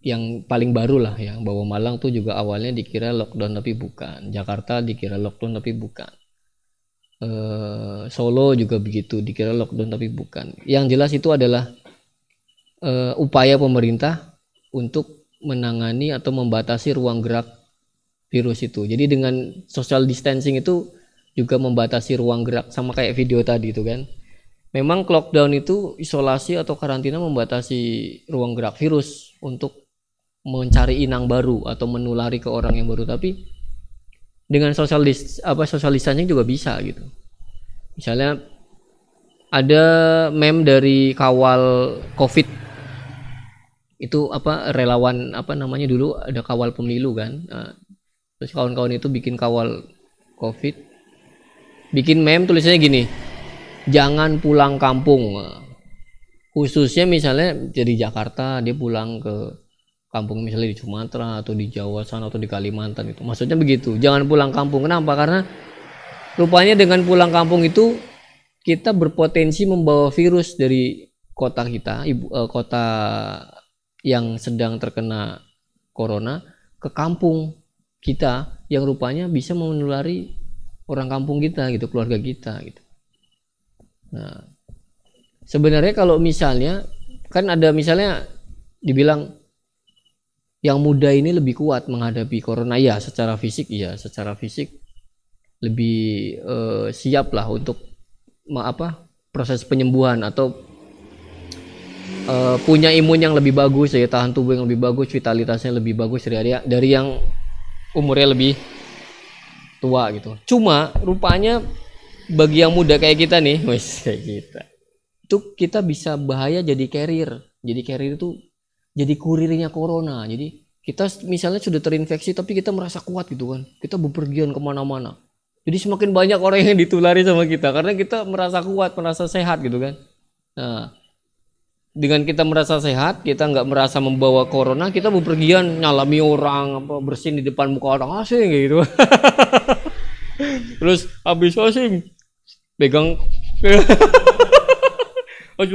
yang paling baru lah ya bahwa Malang tuh juga awalnya dikira lockdown tapi bukan Jakarta dikira lockdown tapi bukan e, Solo juga begitu dikira lockdown tapi bukan yang jelas itu adalah e, upaya pemerintah untuk menangani atau membatasi ruang gerak virus itu. Jadi dengan social distancing itu juga membatasi ruang gerak sama kayak video tadi itu kan. Memang lockdown itu isolasi atau karantina membatasi ruang gerak virus untuk mencari inang baru atau menulari ke orang yang baru. Tapi dengan social dis, apa social distancing juga bisa gitu. Misalnya ada meme dari kawal Covid. Itu apa relawan apa namanya dulu ada kawal pemilu kan. Nah, terus kawan-kawan itu bikin kawal covid. Bikin meme tulisannya gini jangan pulang kampung. Khususnya misalnya dari Jakarta dia pulang ke kampung misalnya di Sumatera atau di Jawa sana atau di Kalimantan itu maksudnya begitu. Jangan pulang kampung. Kenapa? Karena rupanya dengan pulang kampung itu kita berpotensi membawa virus dari kota kita ibu eh, kota yang sedang terkena corona ke kampung kita yang rupanya bisa menulari orang kampung kita gitu, keluarga kita gitu. Nah, sebenarnya kalau misalnya kan ada misalnya dibilang yang muda ini lebih kuat menghadapi corona ya secara fisik ya secara fisik lebih uh, siap lah untuk apa proses penyembuhan atau uh, punya imun yang lebih bagus daya tahan tubuh yang lebih bagus vitalitasnya lebih bagus dari dari yang umurnya lebih tua gitu. Cuma rupanya bagi yang muda kayak kita nih, wes kayak kita. itu kita bisa bahaya jadi carrier. Jadi carrier itu jadi kurirnya corona. Jadi kita misalnya sudah terinfeksi tapi kita merasa kuat gitu kan. Kita bepergian ke mana-mana. Jadi semakin banyak orang yang ditulari sama kita karena kita merasa kuat, merasa sehat gitu kan. Nah, dengan kita merasa sehat, kita nggak merasa membawa corona, kita bepergian nyalami orang, apa bersin di depan muka orang asing kayak gitu. Terus habis asing pegang Oh,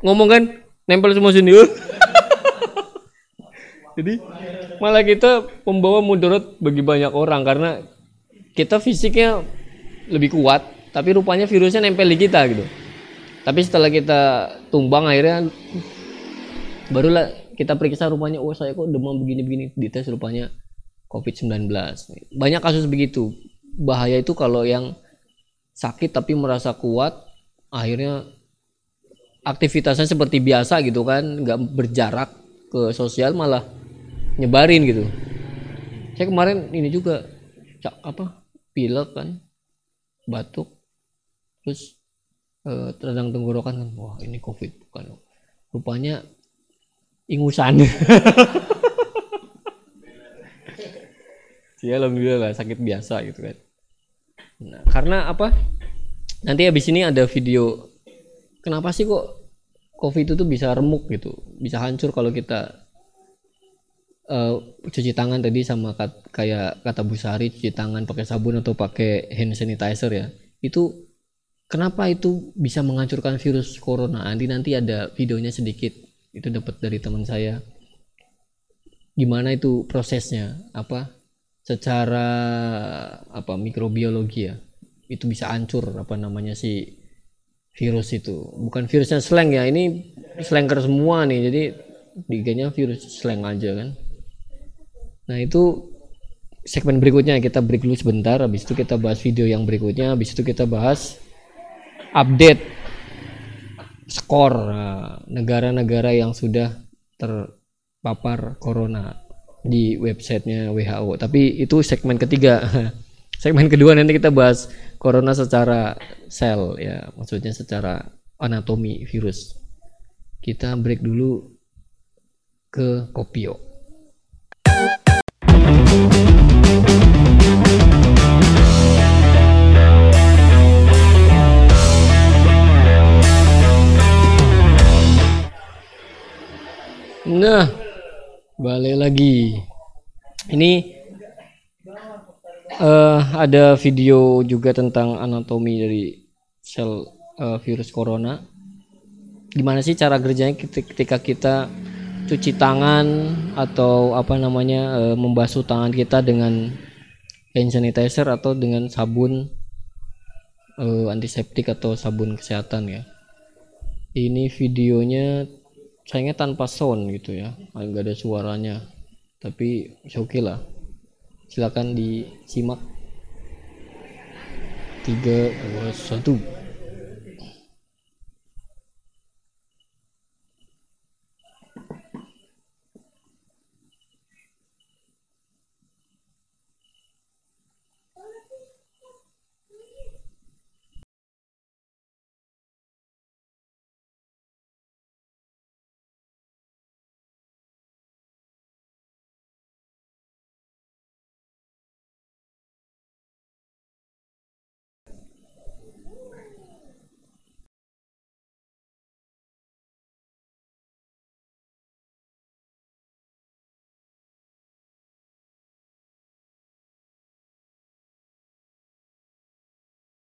ngomong kan nempel semua sini. Jadi malah kita membawa mudarat bagi banyak orang karena kita fisiknya lebih kuat, tapi rupanya virusnya nempel di kita gitu. Tapi setelah kita tumbang akhirnya barulah kita periksa rupanya oh saya kok demam begini-begini dites rupanya COVID-19. Banyak kasus begitu. Bahaya itu kalau yang sakit tapi merasa kuat akhirnya aktivitasnya seperti biasa gitu kan nggak berjarak ke sosial malah nyebarin gitu. Saya kemarin ini juga cak apa pilek kan batuk terus eh, radang tenggorokan kan. Wah ini covid bukan rupanya ingusan. Ya alhamdulillah lah sakit biasa gitu kan. Nah, karena apa? Nanti habis ini ada video kenapa sih kok covid itu tuh bisa remuk gitu bisa hancur kalau kita uh, cuci tangan tadi sama kat, kayak kata Bu Sari cuci tangan pakai sabun atau pakai hand sanitizer ya. Itu kenapa itu bisa menghancurkan virus corona? Nanti nanti ada videonya sedikit. Itu dapat dari teman saya. Gimana itu prosesnya? Apa? Secara apa mikrobiologi ya. Itu bisa hancur apa namanya si virus itu. Bukan virusnya slang ya ini slanger semua nih. Jadi diganya virus slang aja kan nah itu segmen berikutnya. Kita break dulu sebentar. Habis itu kita bahas video yang berikutnya. Habis itu kita bahas update skor nah, negara-negara yang sudah terpapar corona di websitenya WHO tapi itu segmen ketiga. Segmen kedua nanti kita bahas corona secara sel ya. Maksudnya secara anatomi virus. Kita break dulu ke kopio Nah, balik lagi. Ini uh, ada video juga tentang anatomi dari sel uh, virus corona. Gimana sih cara kerjanya ketika kita cuci tangan atau apa namanya uh, membasuh tangan kita dengan hand sanitizer atau dengan sabun uh, antiseptik atau sabun kesehatan ya. Ini videonya sayangnya tanpa sound gitu ya, nggak ada suaranya. Tapi oke okay lah. Silakan disimak. Tiga dua satu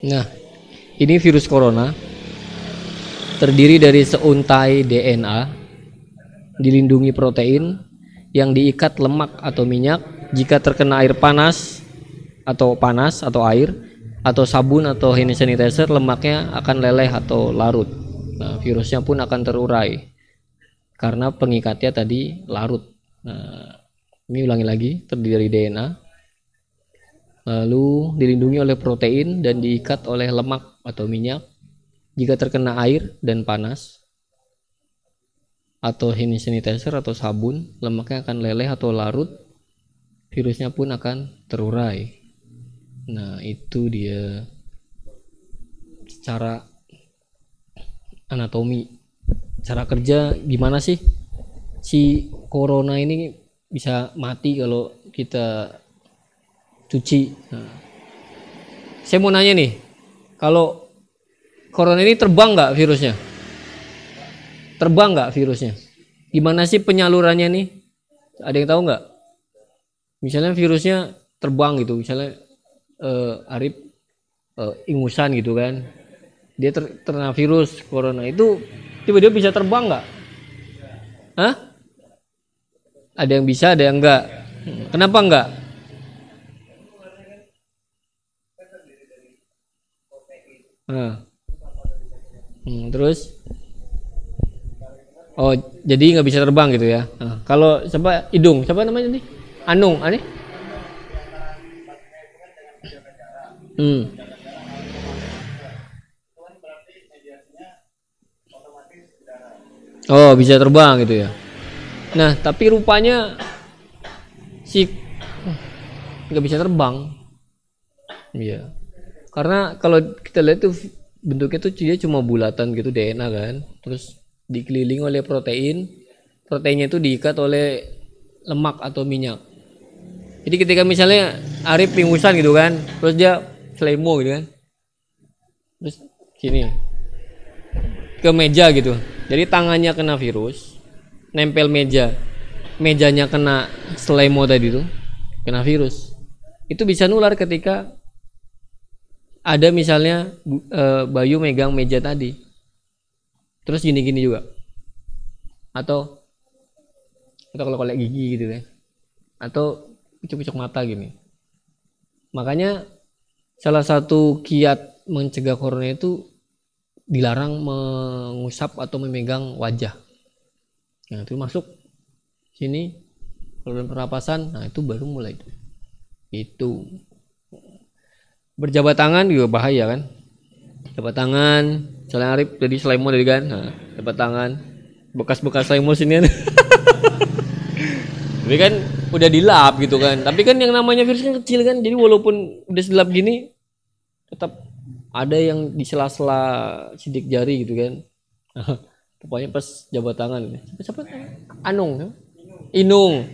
Nah, ini virus corona terdiri dari seuntai DNA dilindungi protein yang diikat lemak atau minyak jika terkena air panas atau panas atau air atau sabun atau hand sanitizer lemaknya akan leleh atau larut. Nah, virusnya pun akan terurai karena pengikatnya tadi larut. Nah, ini ulangi lagi terdiri dari DNA lalu dilindungi oleh protein dan diikat oleh lemak atau minyak. Jika terkena air dan panas atau hand sanitizer atau sabun lemaknya akan leleh atau larut. Virusnya pun akan terurai. Nah itu dia cara anatomi. Cara kerja gimana sih? Si corona ini bisa mati kalau kita cuci. Nah, saya mau nanya nih kalau corona ini terbang nggak virusnya? Terbang nggak virusnya? Gimana sih penyalurannya nih? Ada yang tahu nggak? Misalnya virusnya terbang gitu misalnya eh, Arif eh, ingusan gitu kan. Dia ter- terkena virus corona. Itu tiba-tiba bisa terbang nggak? Hah? ada yang bisa ada yang enggak kenapa enggak Nah. Hmm, terus Oh, jadi nggak bisa terbang gitu ya. Nah, kalau siapa hidung, siapa namanya nih? Anung, aneh? Hmm. Oh, bisa terbang gitu ya. Nah, tapi rupanya si nggak bisa terbang. Iya. Karena kalau kita lihat tuh bentuknya tuh dia cuma bulatan gitu DNA kan. Terus dikelilingi oleh protein. Proteinnya itu diikat oleh lemak atau minyak. Jadi ketika misalnya Arif pingusan gitu kan, terus dia selemo gitu kan. Terus gini. Ke meja gitu. Jadi tangannya kena virus, nempel meja. Mejanya kena selemo tadi tuh, kena virus. Itu bisa nular ketika ada misalnya eh, Bayu megang meja tadi. Terus gini-gini juga. Atau atau kalau kolek gigi gitu kan. Atau picuk-picuk mata gini. Makanya salah satu kiat mencegah corona itu dilarang mengusap atau memegang wajah. Nah, itu masuk sini saluran pernapasan, nah itu baru mulai. Itu berjabat tangan juga bahaya kan? Jabat tangan misalnya Arif jadi selemo tadi kan? Nah, jabat tangan. Bekas-bekas selemo sini tapi kan udah dilap gitu kan? Tapi kan yang namanya virus kan kecil kan? Jadi walaupun udah dilap gini tetap ada yang di sela-sela sidik jari gitu kan? Pokoknya pas jabat tangan siapa, siapa? Anung ya? Inung.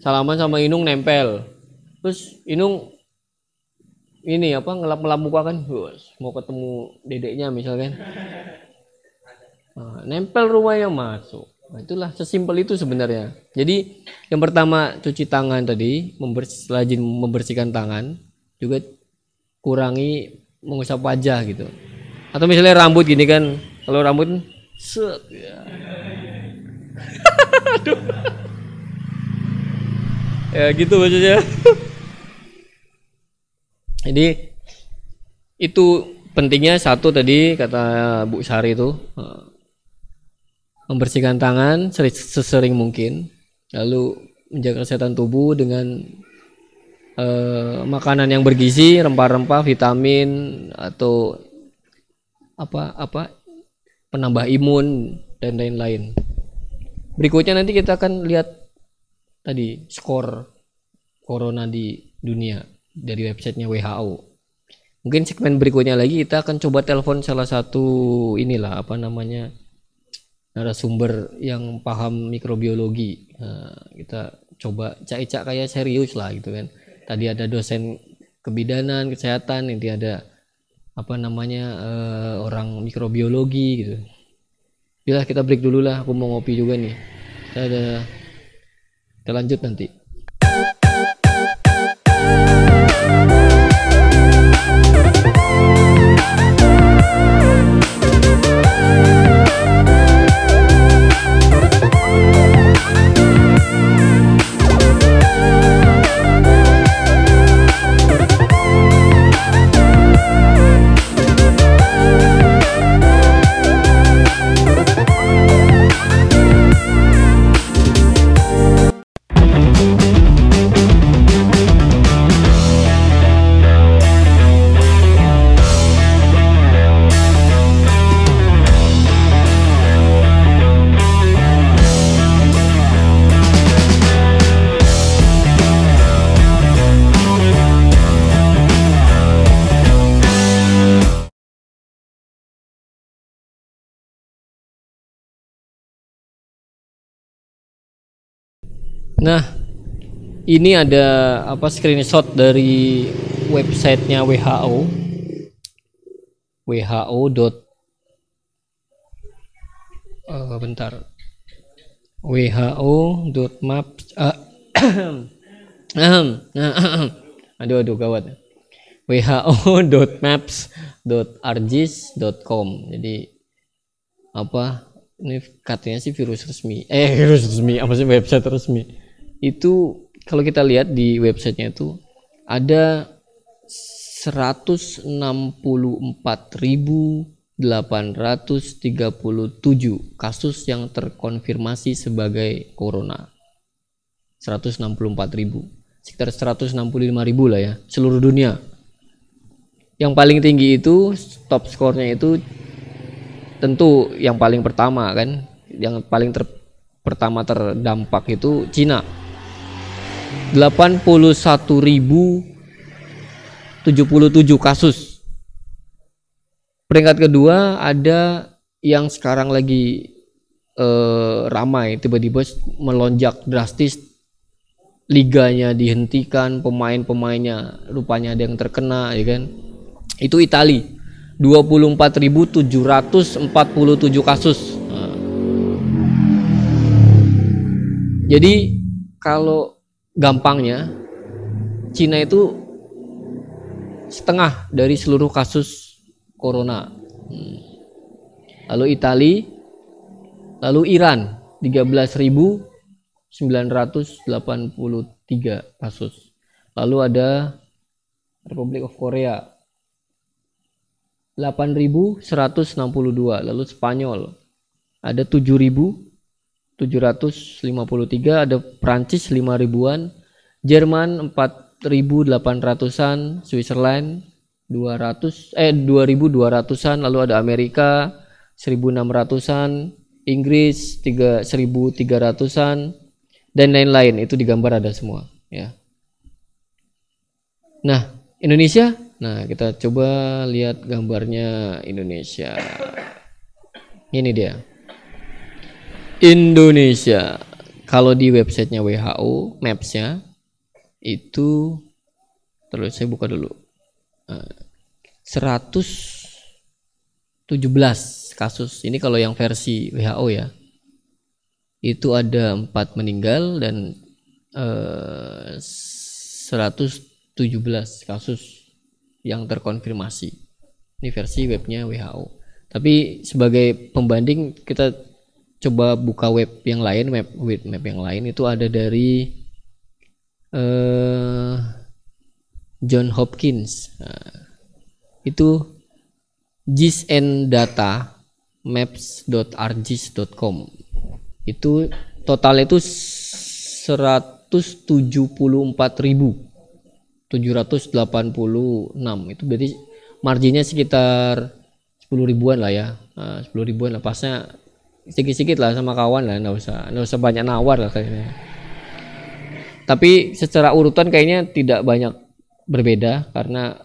Salaman sama Inung nempel. Terus Inung ini apa ngelap-ngelap muka kan? Wus, mau ketemu dedeknya misalkan. Nah, nempel rumahnya masuk. Nah, itulah sesimpel itu sebenarnya. Jadi yang pertama cuci tangan tadi members membersihkan tangan. Juga kurangi mengusap wajah gitu. Atau misalnya rambut gini kan kalau rambut set ya. Ya gitu maksudnya jadi itu pentingnya satu tadi kata Bu Sari itu eh, membersihkan tangan seri- sesering mungkin lalu menjaga kesehatan tubuh dengan eh, makanan yang bergizi rempah-rempah vitamin atau apa apa penambah imun dan lain-lain. Berikutnya nanti kita akan lihat tadi skor corona di dunia dari websitenya WHO. Mungkin segmen berikutnya lagi kita akan coba telepon salah satu inilah apa namanya narasumber yang paham mikrobiologi. Nah, kita coba cak-cak kayak serius lah gitu kan. Tadi ada dosen kebidanan kesehatan, nanti ada apa namanya eh, orang mikrobiologi gitu. Bila kita break dulu lah, aku mau ngopi juga nih. Kita ada kita lanjut nanti. Nah, ini ada apa screenshot dari websitenya WHO. WHO. dot eh, bentar. WHO dot maps ah, aduh aduh gawat who.maps.argis.com jadi apa ini katanya sih virus resmi eh virus resmi apa sih website resmi itu kalau kita lihat di websitenya itu ada 164.837 kasus yang terkonfirmasi sebagai corona. 164.000 sekitar 165.000 lah ya seluruh dunia. Yang paling tinggi itu top skornya itu tentu yang paling pertama kan yang paling ter, pertama terdampak itu Cina 81.077 kasus. Peringkat kedua ada yang sekarang lagi eh, ramai tiba-tiba melonjak drastis. Liganya dihentikan pemain-pemainnya rupanya ada yang terkena ya kan? Itu Itali 24.747 kasus. Nah. jadi kalau gampangnya Cina itu setengah dari seluruh kasus corona. Hmm. lalu Itali lalu Iran 13.983 kasus. Lalu ada Republik of Korea 8162 lalu Spanyol ada 7753 ada Prancis 5 ribuan Jerman 4800-an Switzerland 200 eh 2200-an lalu ada Amerika 1600-an Inggris 1300-an dan lain-lain itu digambar ada semua ya nah Indonesia Nah, kita coba lihat gambarnya Indonesia. Ini dia. Indonesia. Kalau di websitenya WHO, Maps-nya itu terus saya buka dulu. 117 kasus. Ini kalau yang versi WHO ya. Itu ada empat meninggal dan eh, 117 kasus yang terkonfirmasi. Ini versi webnya WHO. Tapi sebagai pembanding kita coba buka web yang lain, web web map yang lain itu ada dari uh, John Hopkins. Nah, itu GISN data maps.argis.com itu total itu 174 ribu 786 itu berarti marginnya sekitar 10 ribuan lah ya. Nah, 10 ribuan lah. Pasnya sedikit-sedikit lah sama kawan lah nggak usah nggak usah banyak nawar lah kayaknya tapi secara urutan kayaknya tidak banyak berbeda karena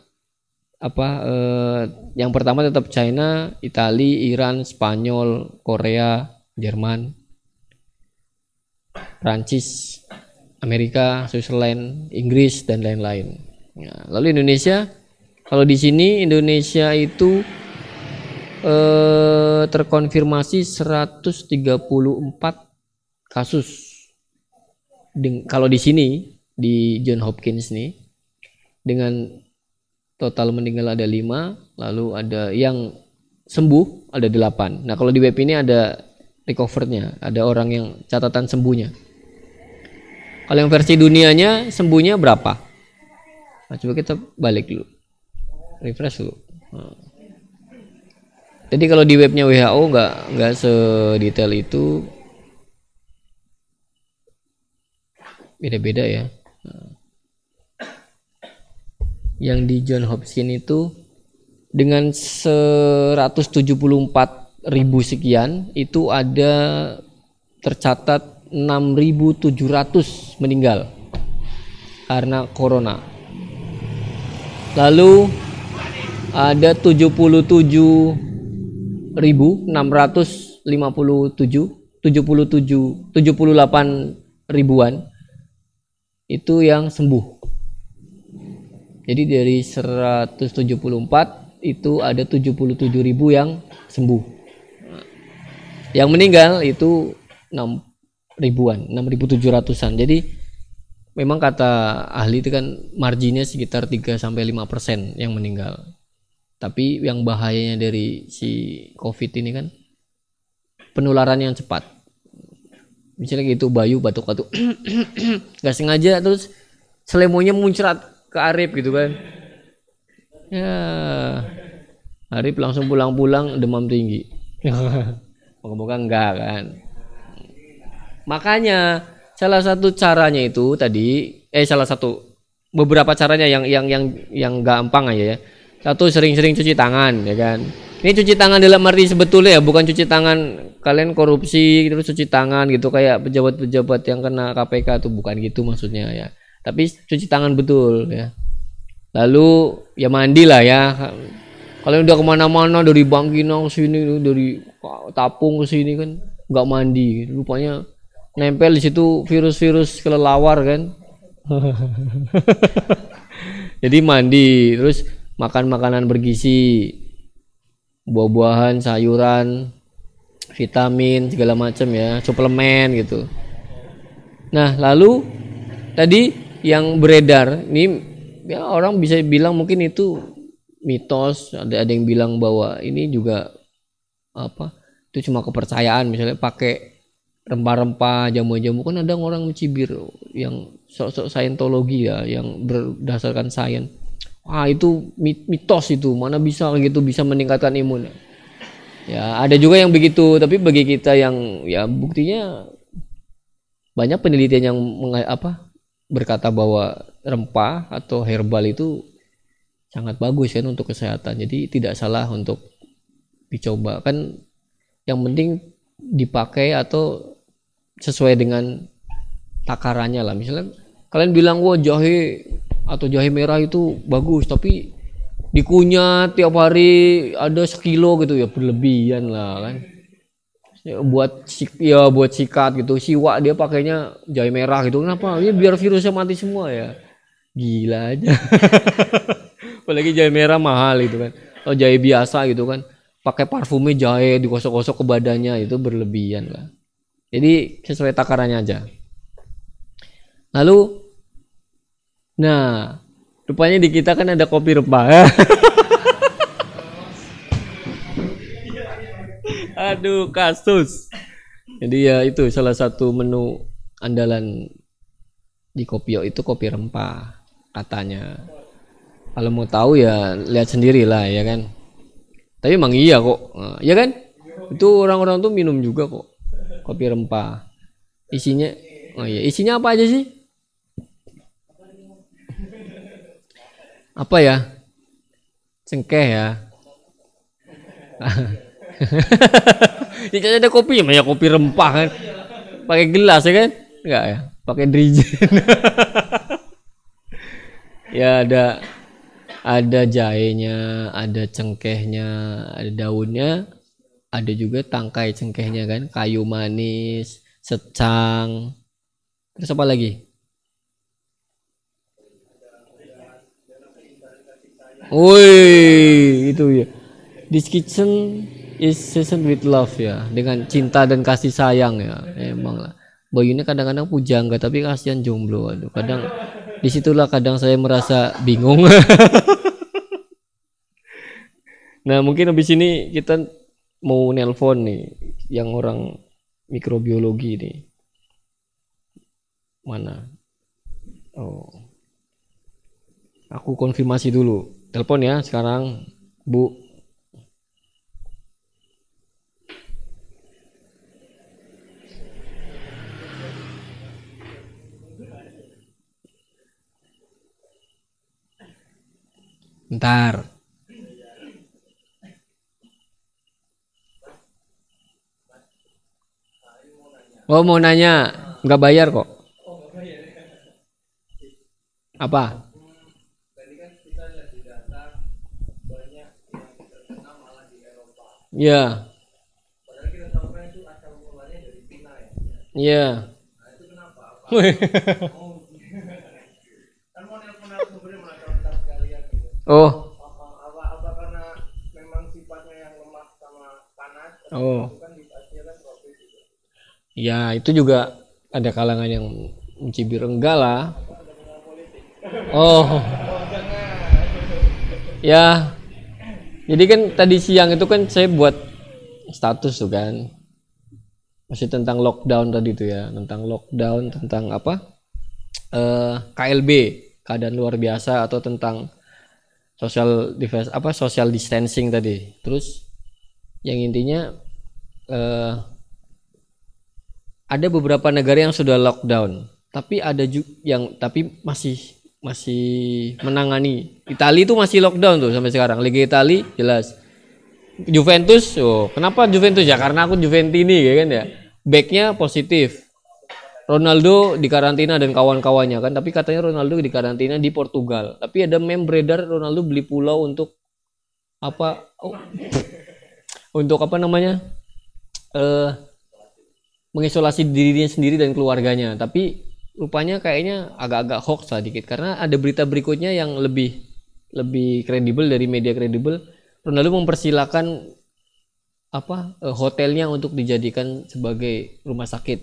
apa eh, yang pertama tetap China, Italia, Iran, Spanyol, Korea, Jerman, Prancis, Amerika, Switzerland, Inggris dan lain-lain. Ya, lalu Indonesia, kalau di sini Indonesia itu eh, terkonfirmasi 134 kasus. Deng kalau di sini di John Hopkins nih dengan total meninggal ada 5, lalu ada yang sembuh ada 8. Nah, kalau di web ini ada recovernya, ada orang yang catatan sembuhnya. Kalau yang versi dunianya sembuhnya berapa? Nah, coba kita balik dulu. Refresh dulu. Nah. Jadi kalau di webnya WHO nggak nggak sedetail itu beda-beda ya. Yang di John Hopkins itu dengan 174 ribu sekian itu ada tercatat 6.700 meninggal karena corona. Lalu ada 77.657 77 77 78 ribuan itu yang sembuh. Jadi dari 174 itu ada 77 ribu yang sembuh. Yang meninggal itu 6 ribuan, 6.700-an. Jadi memang kata ahli itu kan marginnya sekitar 3 sampai 5 persen yang meninggal. Tapi yang bahayanya dari si COVID ini kan penularan yang cepat. Misalnya gitu Bayu batuk-batuk nggak sengaja terus selemonya muncrat ke Arif gitu kan. Ya Arif langsung pulang-pulang demam tinggi. Moga-moga enggak kan. Makanya salah satu caranya itu tadi eh salah satu beberapa caranya yang yang yang yang gampang aja ya. Satu sering-sering cuci tangan ya kan ini cuci tangan dalam arti sebetulnya ya, bukan cuci tangan kalian korupsi terus cuci tangan gitu kayak pejabat-pejabat yang kena KPK tuh bukan gitu maksudnya ya. Tapi cuci tangan betul ya. Lalu ya mandi lah ya. Kalian udah ke mana-mana dari Bangkinang sini dari Tapung ke sini kan nggak mandi. Rupanya nempel di situ virus-virus kelelawar kan. Jadi mandi terus makan makanan bergizi buah-buahan, sayuran, vitamin segala macam ya, suplemen gitu. Nah, lalu tadi yang beredar ini ya orang bisa bilang mungkin itu mitos, ada ada yang bilang bahwa ini juga apa? Itu cuma kepercayaan misalnya pakai rempah-rempah, jamu-jamu kan ada orang mencibir yang sok-sok saintologi ya yang berdasarkan sains ah itu mitos itu. Mana bisa gitu bisa meningkatkan imun. Ya ada juga yang begitu tapi bagi kita yang ya buktinya banyak penelitian yang apa berkata bahwa rempah atau herbal itu sangat bagus kan untuk kesehatan. Jadi tidak salah untuk dicoba. Kan yang penting dipakai atau sesuai dengan takarannya lah. Misalnya kalian bilang wah jahe atau jahe merah itu bagus tapi dikunyah tiap hari ada sekilo gitu ya berlebihan lah kan. Ya, buat ya buat sikat gitu. Siwak dia pakainya jahe merah gitu. Kenapa? Ini biar virusnya mati semua ya? Gila aja. Apalagi jahe merah mahal itu kan. Atau jahe biasa gitu kan. Pakai parfumnya jahe digosok-gosok ke badannya itu berlebihan lah. Jadi sesuai takarannya aja. Lalu Nah, rupanya di kita kan ada kopi rempah. Aduh, kasus. Jadi ya itu salah satu menu andalan di Kopio itu kopi rempah katanya. Kalau mau tahu ya lihat sendiri lah ya kan. Tapi emang iya kok, ya kan? Itu orang-orang tuh minum juga kok kopi rempah. Isinya, oh iya, isinya apa aja sih? Apa ya? Cengkeh ya. Tidak ada kopi ya kopi rempah kan. Pakai gelas ya kan? Enggak ya? Pakai drijen ya ada ada jahenya ada cengkehnya ada daunnya ada juga tangkai cengkehnya kan. Kayu manis secang. Terus apa lagi Woi, itu ya. This kitchen is seasoned with love ya, dengan cinta dan kasih sayang ya. Emang lah. Bayu ini kadang-kadang pujangga tapi kasihan jomblo. Aduh, kadang di situlah kadang saya merasa bingung. nah, mungkin habis ini kita mau nelpon nih yang orang mikrobiologi nih. Mana? Oh. Aku konfirmasi dulu. Telepon ya sekarang, Bu. Bentar. Oh mau nanya, nggak bayar kok. Apa? Ya. Kan itu ya. ya. Nah, itu kenapa? Oh. Kan gitu. Oh. Apa, apa, apa karena memang sifatnya yang lemah sama panas? Oh. Kan. kan ya, itu juga ada kalangan yang mencibir enggak lah. Oh. oh ya, jadi kan tadi siang itu kan saya buat status tuh kan. Masih tentang lockdown tadi tuh ya, tentang lockdown, tentang apa? Eh KLB, keadaan luar biasa atau tentang social device apa social distancing tadi. Terus yang intinya eh ada beberapa negara yang sudah lockdown, tapi ada juga yang tapi masih masih menangani. Italia itu masih lockdown tuh sampai sekarang. Liga Italia jelas. Juventus, oh kenapa Juventus ya? Karena aku Juventini ya kan ya. Backnya positif. Ronaldo di karantina dan kawan-kawannya kan, tapi katanya Ronaldo di karantina di Portugal. Tapi ada meme beredar Ronaldo beli pulau untuk apa? Oh, untuk apa namanya? Eh mengisolasi dirinya sendiri dan keluarganya. Tapi rupanya kayaknya agak-agak hoax lah dikit karena ada berita berikutnya yang lebih lebih kredibel dari media kredibel. Ronaldo mempersilahkan apa eh, hotelnya untuk dijadikan sebagai rumah sakit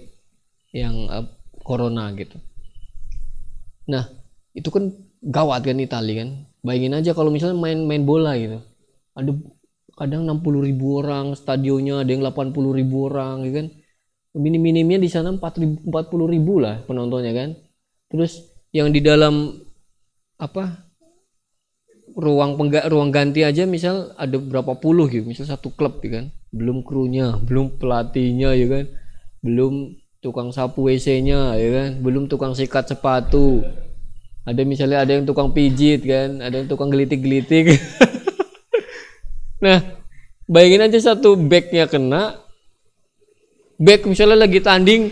yang eh, corona gitu. Nah, itu kan gawat kan Italia kan. Bayangin aja kalau misalnya main-main bola gitu. Ada kadang 60 ribu orang stadionnya, ada yang 80 ribu orang gitu kan minim-minimnya di sana 40 ribu lah penontonnya kan? Terus yang di dalam apa ruang pengga, ruang ganti aja misal ada berapa puluh gitu misal satu klub ya kan. Belum krunya belum pelatihnya ya kan? Belum tukang sapu WC-nya ya kan? Belum tukang sikat sepatu. Ada misalnya ada yang tukang pijit kan? Ada yang tukang gelitik-gelitik. Nah bayangin aja satu backnya kena back misalnya lagi tanding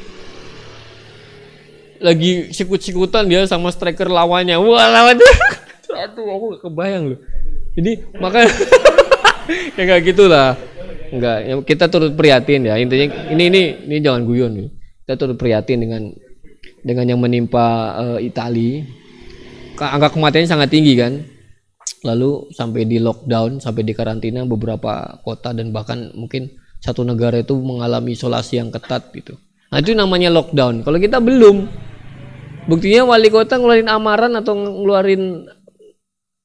lagi sikut-sikutan dia sama striker lawannya. Wah lawannya aduh aku gak kebayang loh. Jadi makanya ya kayak gitulah. Enggak ya, kita turut prihatin ya. Intinya ini ini ini jangan guyon nih. Kita turut prihatin dengan dengan yang menimpa uh, Itali. Ka- angka kematiannya sangat tinggi kan. Lalu sampai di lockdown sampai di karantina beberapa kota dan bahkan mungkin satu negara itu mengalami isolasi yang ketat gitu. Nah itu namanya lockdown. Kalau kita belum, buktinya wali kota ngeluarin amaran atau ngeluarin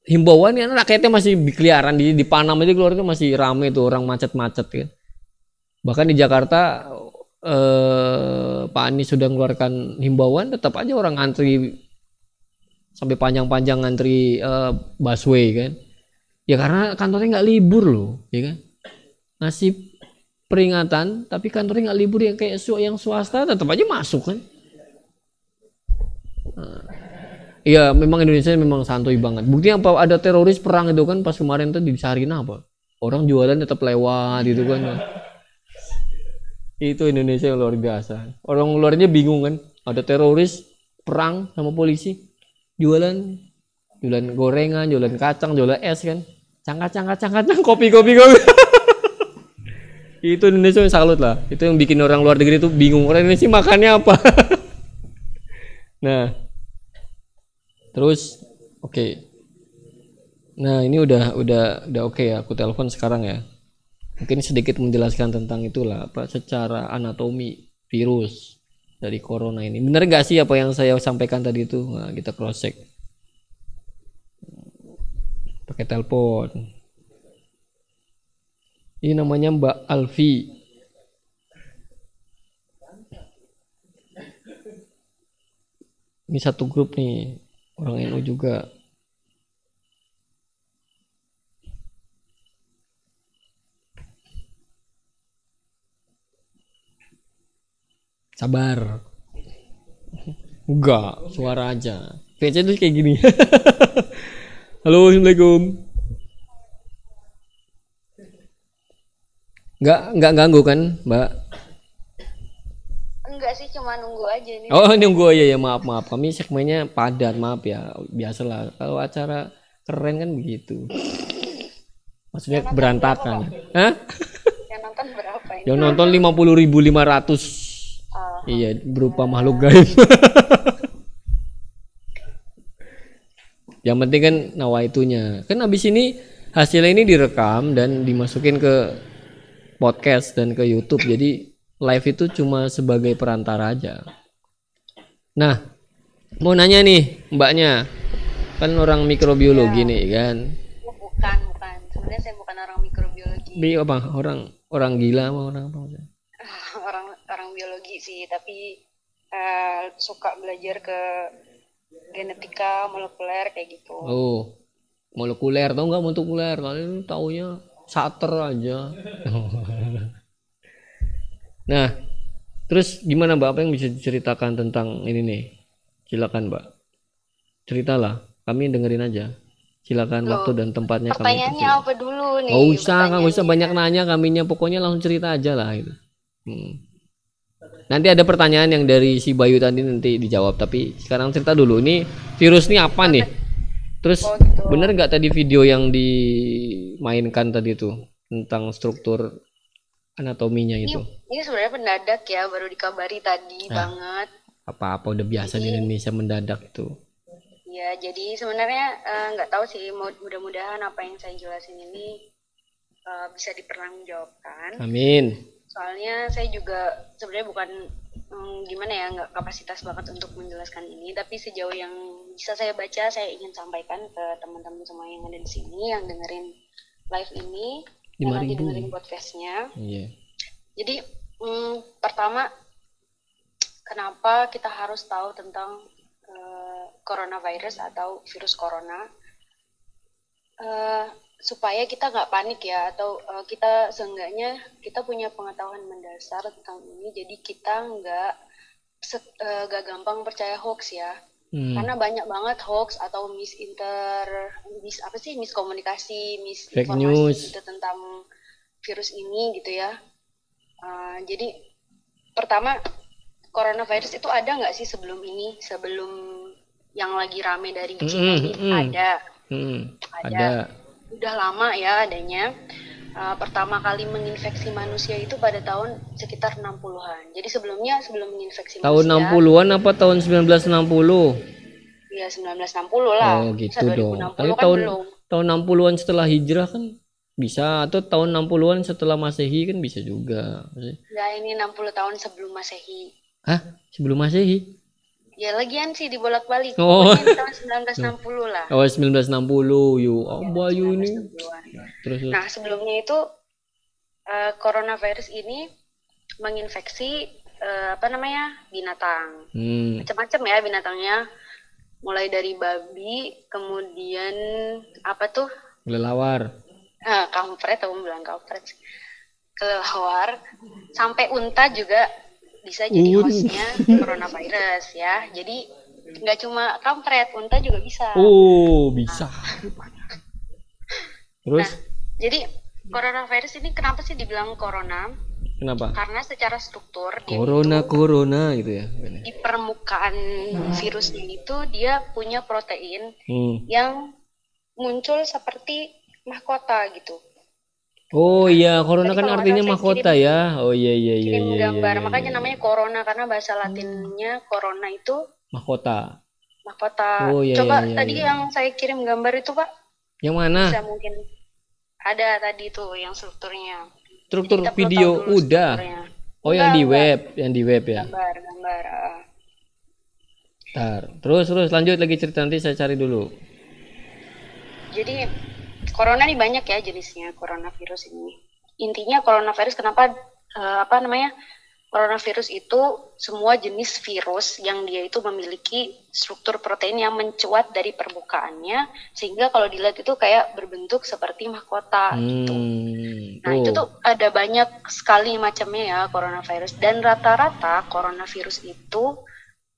himbauan ya rakyatnya masih berkeliaran di di Panama aja keluar itu masih rame tuh orang macet-macet kan. Bahkan di Jakarta eh, Pak Anies sudah mengeluarkan himbauan tetap aja orang antri sampai panjang-panjang antri eh, busway kan. Ya karena kantornya nggak libur loh, ya kan. Ngasih peringatan tapi kantornya nggak libur yang kayak su yang swasta tetap aja masuk kan? Nah, Iya memang Indonesia memang santuy banget. Buktinya apa ada teroris perang itu kan pas kemarin tuh dicariin apa? Orang jualan tetap lewat gitu kan. Itu Indonesia yang luar biasa. Orang luarnya bingung kan ada teroris perang sama polisi jualan jualan gorengan jualan kacang jualan es kan. Cangkat cangkat cangkat kopi kopi kopi itu Indonesia yang salut lah. Itu yang bikin orang luar negeri itu bingung orang Indonesia makannya apa? Nah. Terus oke. Nah ini udah udah udah oke ya aku telepon sekarang ya. Mungkin sedikit menjelaskan tentang itulah apa secara anatomi virus dari corona ini. Bener gak sih apa yang saya sampaikan tadi itu? Nah, kita cross check pakai telepon ini namanya Mbak Alfi. Ini satu grup nih, orang NU juga. Sabar. Enggak, suara aja. VC tuh kayak gini. Halo, Assalamualaikum. Enggak, enggak ganggu kan, Mbak? Enggak sih, cuma nunggu aja nih. Oh, nunggu ya ya maaf maaf. Kami segmennya padat, maaf ya. Biasalah kalau acara keren kan begitu. Maksudnya berantakan. Hah? Yang nonton berapa ini? Yang nonton 50.500. Ah. Iya, berupa makhluk gaib. Yang penting kan nawaitunya. Kan abis ini hasilnya ini direkam dan dimasukin ke podcast dan ke YouTube. Jadi live itu cuma sebagai perantara aja. Nah, mau nanya nih mbaknya, kan orang mikrobiologi nih kan. Oh, bukan bukan sebenarnya saya bukan orang mikrobiologi Bi apa orang orang gila sama orang apa orang orang biologi sih tapi eh, suka belajar ke genetika molekuler kayak gitu Oh, molekuler tau nggak molekuler? Kalian taunya sater aja. nah, terus gimana mbak? Apa yang bisa diceritakan tentang ini nih? Silakan mbak. Ceritalah, kami dengerin aja. Silakan Loh, waktu dan tempatnya kami. pertanyaannya apa dulu nih Nggak usah, nggak usah pertanyaannya? banyak nanya kaminya. Pokoknya langsung cerita aja lah. Gitu. Hmm. Nanti ada pertanyaan yang dari si Bayu tadi nanti dijawab. Tapi sekarang cerita dulu. Ini virus ini apa nih? Terus Oh, gitu. bener nggak tadi video yang dimainkan tadi tuh tentang struktur anatominya ini, itu? ini sebenarnya mendadak ya baru dikabari tadi Ah. banget Apa-apa udah biasa di Indonesia mendadak itu. ya jadi sebenarnya eh, nggak tahu sih mudah-mudahan apa yang saya jelasin ini eh, bisa dipertanggungjawabkan Amin. soalnya saya juga sebenarnya bukan mm, gimana ya nggak kapasitas banget untuk menjelaskan ini tapi sejauh yang bisa saya baca saya ingin sampaikan ke teman-teman semua yang ada di sini yang dengerin live ini yang nanti 5.000. dengerin podcastnya Iya. jadi mm, pertama kenapa kita harus tahu tentang eh, coronavirus atau virus corona Eh, supaya kita nggak panik ya atau eh, kita seenggaknya kita punya pengetahuan mendasar tentang ini jadi kita nggak nggak gampang percaya hoax ya Hmm. karena banyak banget hoax atau misinter mis apa sih miskomunikasi misinformasi gitu tentang virus ini gitu ya Uh, jadi pertama coronavirus itu ada nggak sih sebelum ini sebelum yang lagi rame dari Cina Mm-mm, ini mm-mm. ada Hmm. Ada. Ada. Udah lama ya adanya Uh, pertama kali menginfeksi manusia itu pada tahun sekitar 60-an. Jadi sebelumnya sebelum menginfeksi Tahun manusia 60-an apa tahun 1960? ya 1960 lah. Oh Masa gitu dong. 2060 Tapi kan tahun belum. tahun 60-an setelah hijrah kan bisa atau tahun 60-an setelah Masehi kan bisa juga. Maksudnya- Ya ini 60 tahun sebelum Masehi. Hah? Sebelum Masehi? Ya lagian sih dibolak-balik. Oh. Pokoknya tahun 1960 lah. Oh 1960 yuk. Oh Bayu ini. 1960-an. Terus terus. Nah, sebelumnya itu eh, coronavirus ini menginfeksi eh, apa namanya? binatang. Hmm. Macam-macam ya binatangnya. Mulai dari babi, kemudian apa tuh? Kelelawar. Ah, kampret, aku bilang kampret. Kelelawar, sampai unta juga bisa jadi Un- hostnya coronavirus ya. Jadi nggak cuma kampret, unta juga bisa. Oh bisa. Terus Jadi coronavirus ini kenapa sih dibilang corona? kenapa? Karena secara struktur Corona itu corona gitu ya. di permukaan virusnya itu dia punya protein Hmm. yang muncul seperti mahkota gitu. Oh iya, corona Tadi kan artinya mahkota ya. Oh iya iya iya Kirim iya. iya, gambar, iya, makanya iya. namanya corona karena bahasa latinnya corona itu mahkota. mahkota. Oh, iya, Coba iya, iya, tadi iya. yang saya kirim gambar itu Pak, Yang mana? bisa mungkin ada tadi tuh yang strukturnya. Struktur perlu video udah. Oh yang di web, yang di web ya. Gambar, gambar. ah. Ntar. Terus terus lanjut lagi cerita nanti saya cari dulu. Jadi corona ini banyak ya jenisnya coronavirus ini. Intinya coronavirus kenapa eh, apa namanya? Coronavirus itu semua jenis virus yang dia itu memiliki struktur protein yang mencuat dari permukaannya sehingga kalau dilihat itu kayak berbentuk seperti mahkota gitu. Hmm. Nah, itu tuh ada banyak sekali macamnya ya coronavirus dan rata-rata coronavirus itu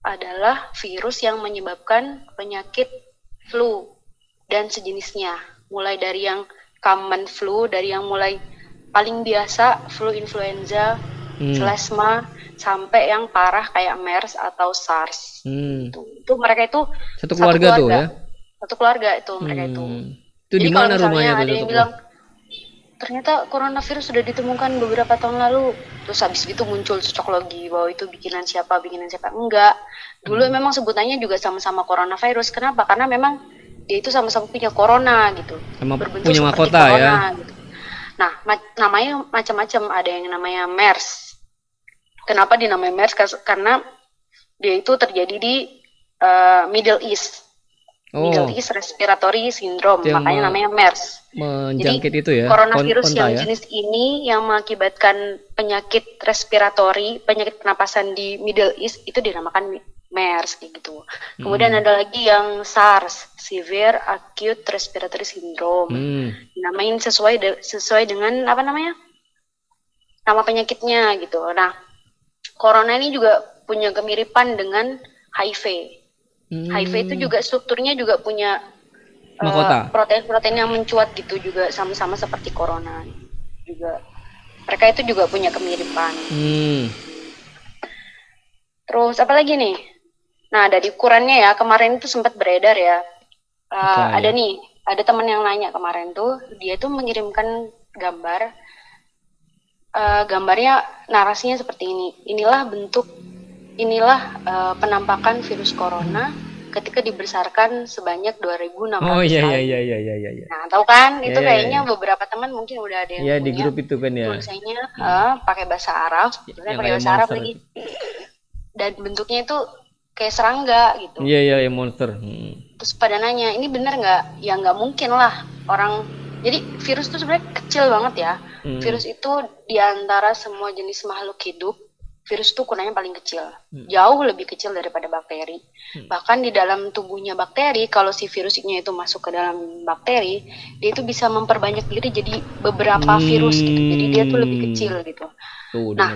adalah virus yang menyebabkan penyakit flu dan sejenisnya. Mulai dari yang common flu, dari yang mulai paling biasa flu influenza, Hmm. selesma, sampai yang parah kayak MERS atau SARS. Hmm. Itu, itu mereka itu Satu keluarga tuh ya. Satu keluarga itu mereka itu. Hmm. Itu di mana rumahnya ada yang satu bilang ternyata coronavirus sudah ditemukan beberapa tahun lalu terus habis itu muncul cocok logi bahwa itu bikinan siapa bikinan siapa enggak dulu Hmm. memang sebutannya juga sama-sama coronavirus kenapa karena memang dia itu sama-sama punya corona gitu Sama berbentuk punya mahkota ya. corona, gitu. nah ma- namanya macam-macam ada yang namanya MERS kenapa dinamai MERS karena dia itu terjadi di eh, Middle East Oh, Middle East Respiratory Syndrome yang makanya namanya MERS menjangkit itu ya. coronavirus yang ya. jenis ini yang mengakibatkan penyakit respiratori, penyakit pernapasan di Middle East itu dinamakan MERS kayak gitu. Kemudian Hmm. ada lagi yang SARS, Severe Acute Respiratory Syndrome. Hmm. Dinamain sesuai de- sesuai dengan apa namanya? Nama penyakitnya gitu. Nah, corona ini juga punya kemiripan dengan HIV. Hmm. HIV itu juga strukturnya juga punya eh, protein-protein yang mencuat gitu juga sama-sama seperti corona juga. Mereka itu juga punya kemiripan. Hmm. Terus apa lagi nih? Nah dari ukurannya ya kemarin itu sempat beredar ya. Eh, Apa ya? ada nih, ada teman yang nanya kemarin tuh, dia tuh mengirimkan gambar. Eh, gambarnya narasinya seperti ini. Inilah bentuk, inilah eh, penampakan virus corona ketika dibesarkan sebanyak 2.600 Oh iya iya iya iya iya iya. Nah, tahu kan? Iya, itu iya, kayaknya iya. beberapa teman mungkin udah ada yang di punya grup itu kan ya. tulisannya eh, pakai bahasa Arab, Yang pakai bahasa Arab lagi. Dan bentuknya itu kayak serangga gitu. Iya iya yang monster. Hmm. Terus pada nanya, ini bener nggak? Ya nggak mungkin lah orang. Jadi virus itu sebenarnya kecil banget ya. Hmm. Virus itu di antara semua jenis makhluk hidup, virus itu ukurannya paling kecil. Hmm. Jauh lebih kecil daripada bakteri. Bahkan di dalam tubuhnya bakteri, kalau si virusnya itu masuk ke dalam bakteri, dia itu bisa memperbanyak diri jadi beberapa virus gitu. Jadi dia tuh lebih Hmm. kecil gitu. Tuh Nah.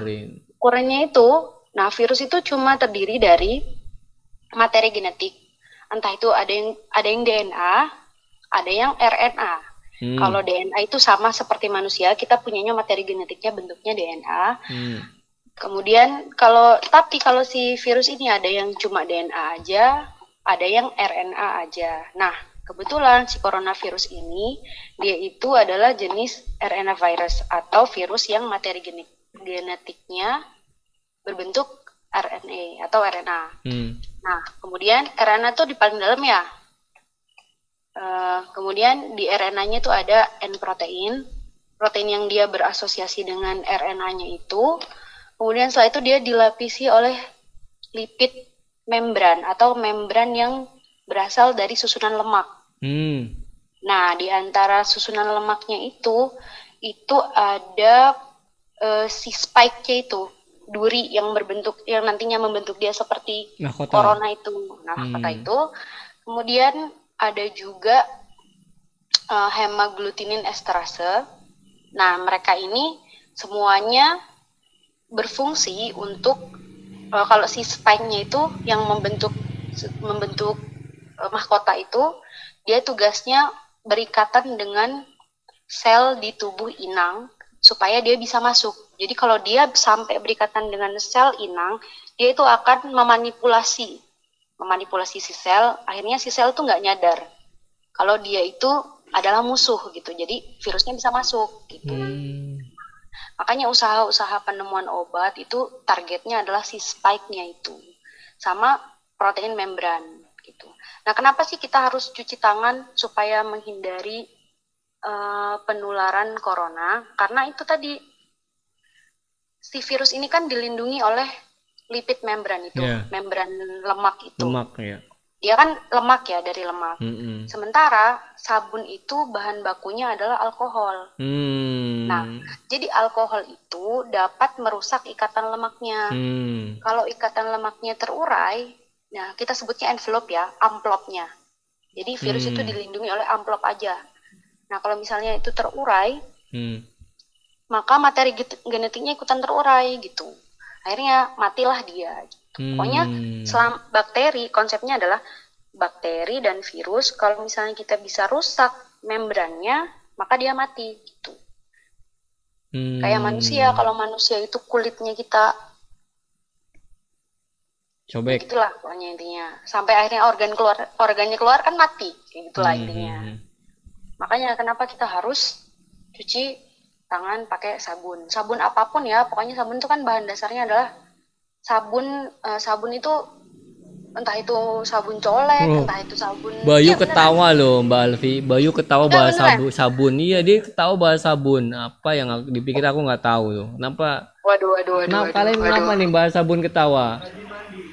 Ukurannya itu, nah virus itu cuma terdiri dari materi genetik. Entah itu ada yang ada yang DNA, ada yang RNA. Hmm. Kalau DNA itu sama seperti manusia, kita punyanya materi genetiknya bentuknya DNA. Hmm. Kemudian kalau tapi kalau si virus ini ada yang cuma DNA aja, ada yang RNA aja. Nah, kebetulan si coronavirus ini dia itu adalah jenis RNA virus atau virus yang materi genetik genetiknya berbentuk RNA atau RNA. Hmm. Nah, kemudian RNA tuh di paling dalam ya. Eh, kemudian di RNA-nya itu ada N protein, protein yang dia berasosiasi dengan RNA-nya itu. Kemudian setelah itu dia dilapisi oleh lipid membran atau membran yang berasal dari susunan lemak. Hmm. Nah, di antara susunan lemaknya itu, itu ada eh, si spike-nya itu, duri yang berbentuk, yang nantinya membentuk dia seperti Mahkota. corona itu. Nah, Hmm. kata itu. Kemudian ada juga eh, hemaglutinin esterase. Nah, mereka ini semuanya berfungsi untuk eh, kalau si spike-nya itu yang membentuk membentuk eh, mahkota itu, dia tugasnya berikatan dengan sel di tubuh inang supaya dia bisa masuk. Jadi kalau dia sampai berikatan dengan sel inang, dia itu akan memanipulasi, memanipulasi si sel. Akhirnya si sel tuh nggak nyadar kalau dia itu adalah musuh gitu. Jadi virusnya bisa masuk gitu. Hmm. Makanya usaha-usaha penemuan obat itu targetnya adalah si spike-nya itu sama protein membran gitu. Nah, kenapa sih kita harus cuci tangan supaya menghindari eh, penularan corona? Karena itu tadi si virus ini kan dilindungi oleh lipid membran itu, Iya. membran lemak itu. Lemak ya. Dia kan lemak ya dari lemak. Hmm. Sementara sabun itu bahan bakunya adalah alkohol. Hmm. Nah, Jadi alkohol itu dapat merusak ikatan lemaknya. Hmm. Kalau ikatan lemaknya terurai, nah kita sebutnya envelope ya, amplopnya. Jadi virus itu Hmm. dilindungi oleh amplop aja. Nah kalau misalnya itu terurai, Hmm. maka materi genetiknya ikutan terurai gitu. Akhirnya matilah dia. Pokoknya Hmm. selam bakteri konsepnya adalah bakteri dan virus kalau misalnya kita bisa rusak membrannya, maka dia mati gitu. Hmm. Kayak manusia, kalau manusia itu kulitnya kita Cobek. gitulah pokoknya intinya. Sampai akhirnya organ keluar, organnya keluar kan mati, gitulah Hmm, intinya. Hmm, hmm. Makanya kenapa kita harus cuci tangan pakai sabun. Sabun apa pun ya, pokoknya sabun itu kan bahan dasarnya adalah sabun eh, sabun itu entah itu sabun colek, Oh. entah itu sabun Bayu Iya, beneran. ketawa loh Mbak Alfi. Bayu ketawa Enggak, bahas beneran. sabun, sabun. Iya dia ketawa bahas sabun. Apa yang dipikir aku nggak tahu tuh. Kenapa? Waduh, waduh, waduh, Kenapa waduh, kalian waduh. kenapa nih bahas sabun ketawa?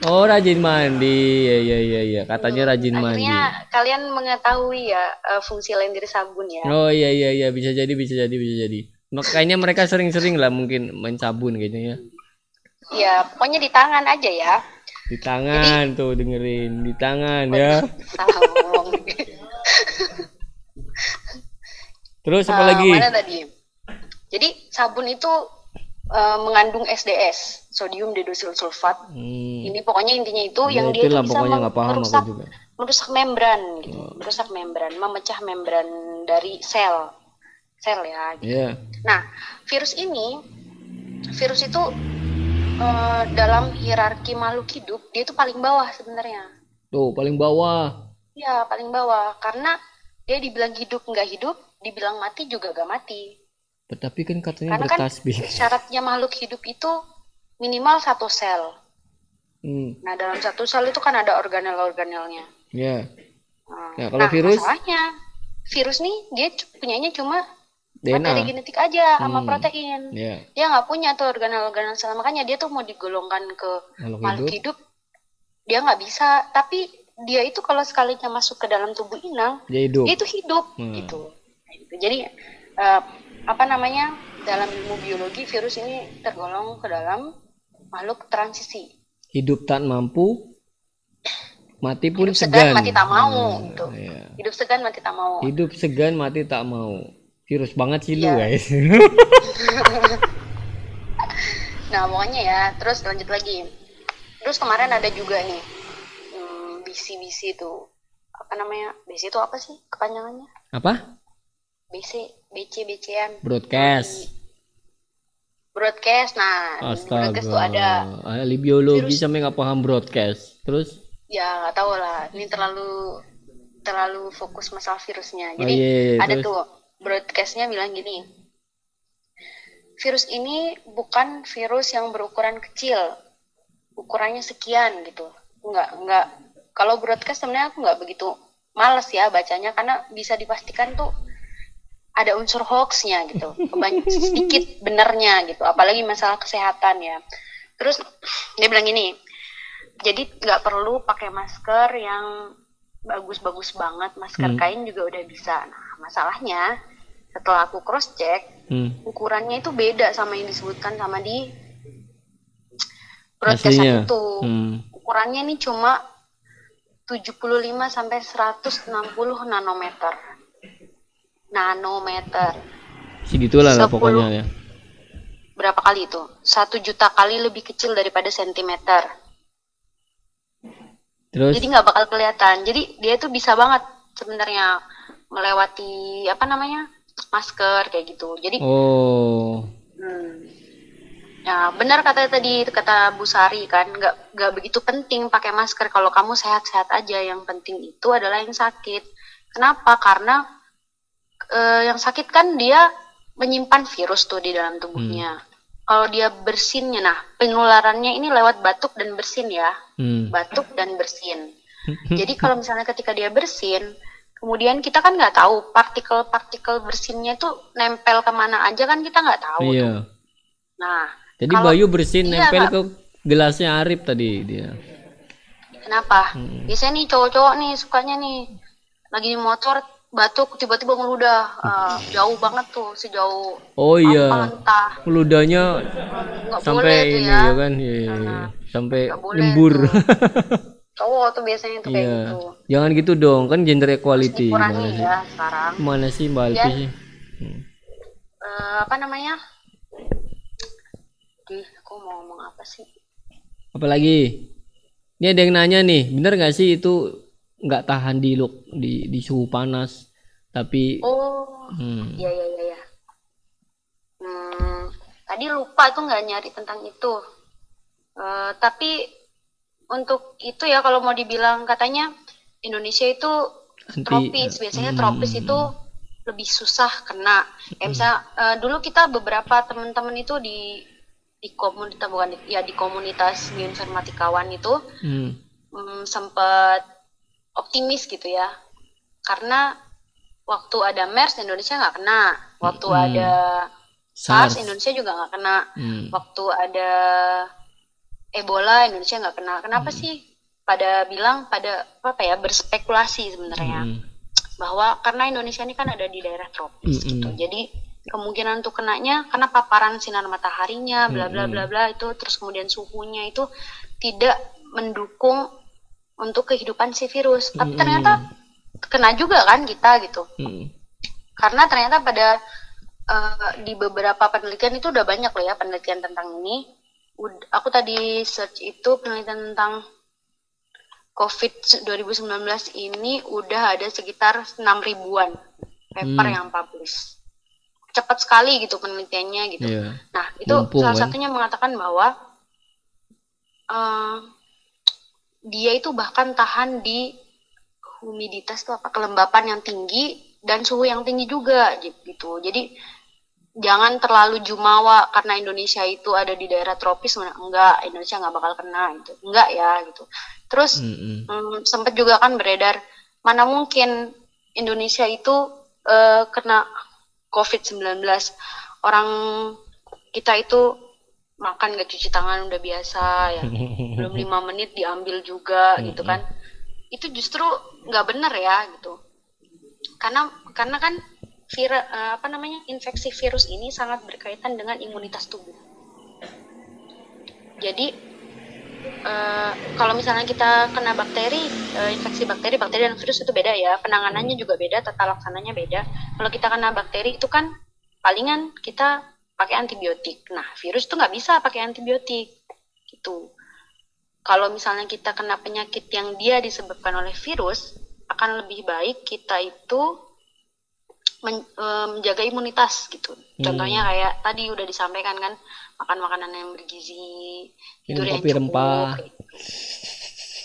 Oh rajin mandi. Iya iya iya iya. Katanya rajin mandi. Akhirnya kalian mengetahui ya eh, fungsi lain dari sabun ya. Oh iya iya iya bisa jadi bisa jadi bisa jadi. Makanya mereka sering-sering lah mungkin main sabun kayaknya ya. Ya, pokoknya di tangan aja ya. Di tangan tuh dengerin di tangan ya. Terus apa Eh, lagi? Mana tadi? Jadi sabun itu eh, mengandung SDS, sodium deodosil sulfat. Hmm. Ini pokoknya intinya itu Ya, yang dia itu bisa paham merusak juga. Oh. merusak membran gitu, merusak membran, memecah membran dari sel, sel ya. Gitu. Iya. Nah, virus ini, virus itu eh, dalam hierarki makhluk hidup dia itu paling bawah sebenarnya. Tuh paling bawah. Ya paling bawah karena dia dibilang hidup nggak hidup, dibilang mati juga gak mati. Tetapi kan katanya Karena kan bertasbih. syaratnya makhluk hidup itu minimal satu sel. Hmm. Nah dalam satu sel itu kan ada organel-organelnya. Ya. Nah, Ya, kalau nah, virus? masalahnya virus nih dia punyanya cuma DNA. materi genetik aja sama Hmm. protein. Ya. Dia nggak punya tuh organel-organel sel makanya dia tuh mau digolongkan ke Makhluk makhluk hidup. hidup dia nggak bisa. Tapi dia itu kalau sekalinya masuk ke dalam tubuh inang Dia hidup. dia itu hidup Hmm. gitu. Nah, gitu. Jadi eh, apa namanya dalam ilmu biologi virus ini tergolong ke dalam makhluk transisi. Hidup tak mampu. Mati pun Hidup segan, segan. mati tak mau, Hmm, gitu. iya. Hidup segan mati tak mau. Hidup segan mati tak mau. Virus banget sih lu Iya. guys. Nah pokoknya ya terus lanjut lagi. Terus kemarin ada juga nih hmm, BC-BC itu apa namanya BC itu apa sih kepanjangannya? Apa? BC BC BCan Broadcast. broadcast. Nah Astaga. broadcast tuh ada Ahli biologi Virus. sampai nggak paham broadcast. Terus? ya nggak tahu lah ini terlalu terlalu fokus masalah virusnya Oh jadi iya, iya, ada terus? tuh broadcastnya bilang gini virus ini bukan virus yang berukuran kecil ukurannya sekian gitu nggak nggak kalau broadcast sebenarnya aku nggak begitu males ya bacanya karena bisa dipastikan tuh ada unsur hoaxnya gitu banyak sedikit benernya gitu apalagi masalah kesehatan ya terus dia bilang gini jadi nggak perlu pakai masker yang bagus-bagus banget masker Hmm. kain juga udah bisa nah masalahnya setelah aku cross check Hmm. ukurannya itu beda sama yang disebutkan sama di broadcast Aslinya. itu Hmm. ukurannya ini cuma 75 sampai 160 nanometer nanometer Segitulah lah 10. pokoknya ya. berapa kali itu satu juta kali lebih kecil daripada sentimeter Terus? jadi nggak bakal kelihatan jadi dia tuh bisa banget sebenarnya melewati apa namanya masker kayak gitu jadi Oh. hmm, ya benar kata tadi kata Bu Sari kan nggak nggak begitu penting pakai masker kalau kamu sehat-sehat aja yang penting itu adalah yang sakit kenapa karena eh, yang sakit kan dia menyimpan virus tuh di dalam tubuhnya kalau dia bersinnya nah penularannya ini lewat batuk dan bersin ya Hmm. batuk dan bersin. Jadi kalau misalnya ketika dia bersin, kemudian kita kan nggak tahu partikel-partikel bersinnya itu nempel ke mana aja kan kita nggak tahu. tuh. Iya. Nah, Jadi kalau- Bayu bersin iya, nempel ke gelasnya Arif tadi dia. kenapa? Hmm. Biasanya nih cowok-cowok nih sukanya nih lagi di motor batuk tiba-tiba ngeludah Ah, jauh banget tuh sejauh Oh iya. entah Ludahnya nggak boleh sampai tuh ini ya. ya kan. Iya, iya, iya. Sampai Nggak boleh nyembur. tuh. Cowok tuh biasanya tuh kayak Iya. gitu. Jangan gitu dong, kan gender equality. Gimana sih? ya sekarang. Mana sih Mbak Alfi Ya. sih? Eh, apa namanya? Ih, aku mau ngomong apa sih? Apalagi? Ini ada yang nanya nih, bener nggak sih itu nggak tahan di lu- di di suhu panas, tapi Oh, hmm, iya iya iya. iya. Hmm, tadi lupa tuh nggak nyari tentang itu. Eh, tapi untuk itu ya kalau mau dibilang katanya Indonesia itu Anti- tropis, biasanya hmm. tropis itu lebih susah kena. Kayak misalnya eh, dulu kita beberapa teman-teman itu di di komunitas bukan di- ya di komunitas bioinformatikawan itu hmm, mm, sempat optimis gitu ya karena waktu ada MERS Indonesia nggak kena waktu Hmm. ada SARS. Indonesia juga nggak kena Hmm. waktu ada Ebola Indonesia nggak kena kenapa sih pada bilang pada apa ya berspekulasi sebenarnya Hmm. bahwa karena Indonesia ini kan ada di daerah tropis Mm-mm. gitu jadi kemungkinan untuk kenanya karena paparan sinar mataharinya bla bla bla bla itu terus kemudian suhunya itu tidak mendukung untuk kehidupan si virus tapi Mm-mm. ternyata kena juga kan kita gitu Hmm. karena ternyata pada eh, di beberapa penelitian itu udah banyak loh ya penelitian tentang ini. Ud- aku tadi search itu penelitian tentang COVID 2019 ini udah ada sekitar 6 ribuan paper Hmm. yang publish. Cepat sekali gitu penelitiannya gitu. Iya. Nah, itu Mumpung, salah kan? satunya mengatakan bahwa eh, dia itu bahkan tahan di humiditas tuh apa kelembapan yang tinggi dan suhu yang tinggi juga gitu. Jadi jangan terlalu jumawa karena Indonesia itu ada di daerah tropis enggak Indonesia nggak bakal kena gitu. Enggak ya gitu. Terus Mm-mm. Hmm, sempat juga kan beredar mana mungkin Indonesia itu eh, kena COVID-19 orang kita itu makan gak cuci tangan udah biasa ya. Belum lima menit diambil juga gitu kan. Itu justru nggak benar ya gitu. Karena karena kan vir, eh, apa namanya infeksi virus ini sangat berkaitan dengan imunitas tubuh. Jadi eh, kalau misalnya kita kena bakteri, eh, infeksi bakteri, bakteri dan virus itu beda ya. Penanganannya juga beda, tata laksananya beda. Kalau kita kena bakteri itu kan palingan kita pakai antibiotik. Nah, virus itu nggak bisa pakai antibiotik. Gitu. Kalau misalnya kita kena penyakit yang dia disebabkan oleh virus, akan lebih baik kita itu men- eh, menjaga imunitas gitu. Contohnya kayak tadi udah disampaikan kan, makan makanan yang bergizi, Minum kopi cukup, rempah. kayak gitu.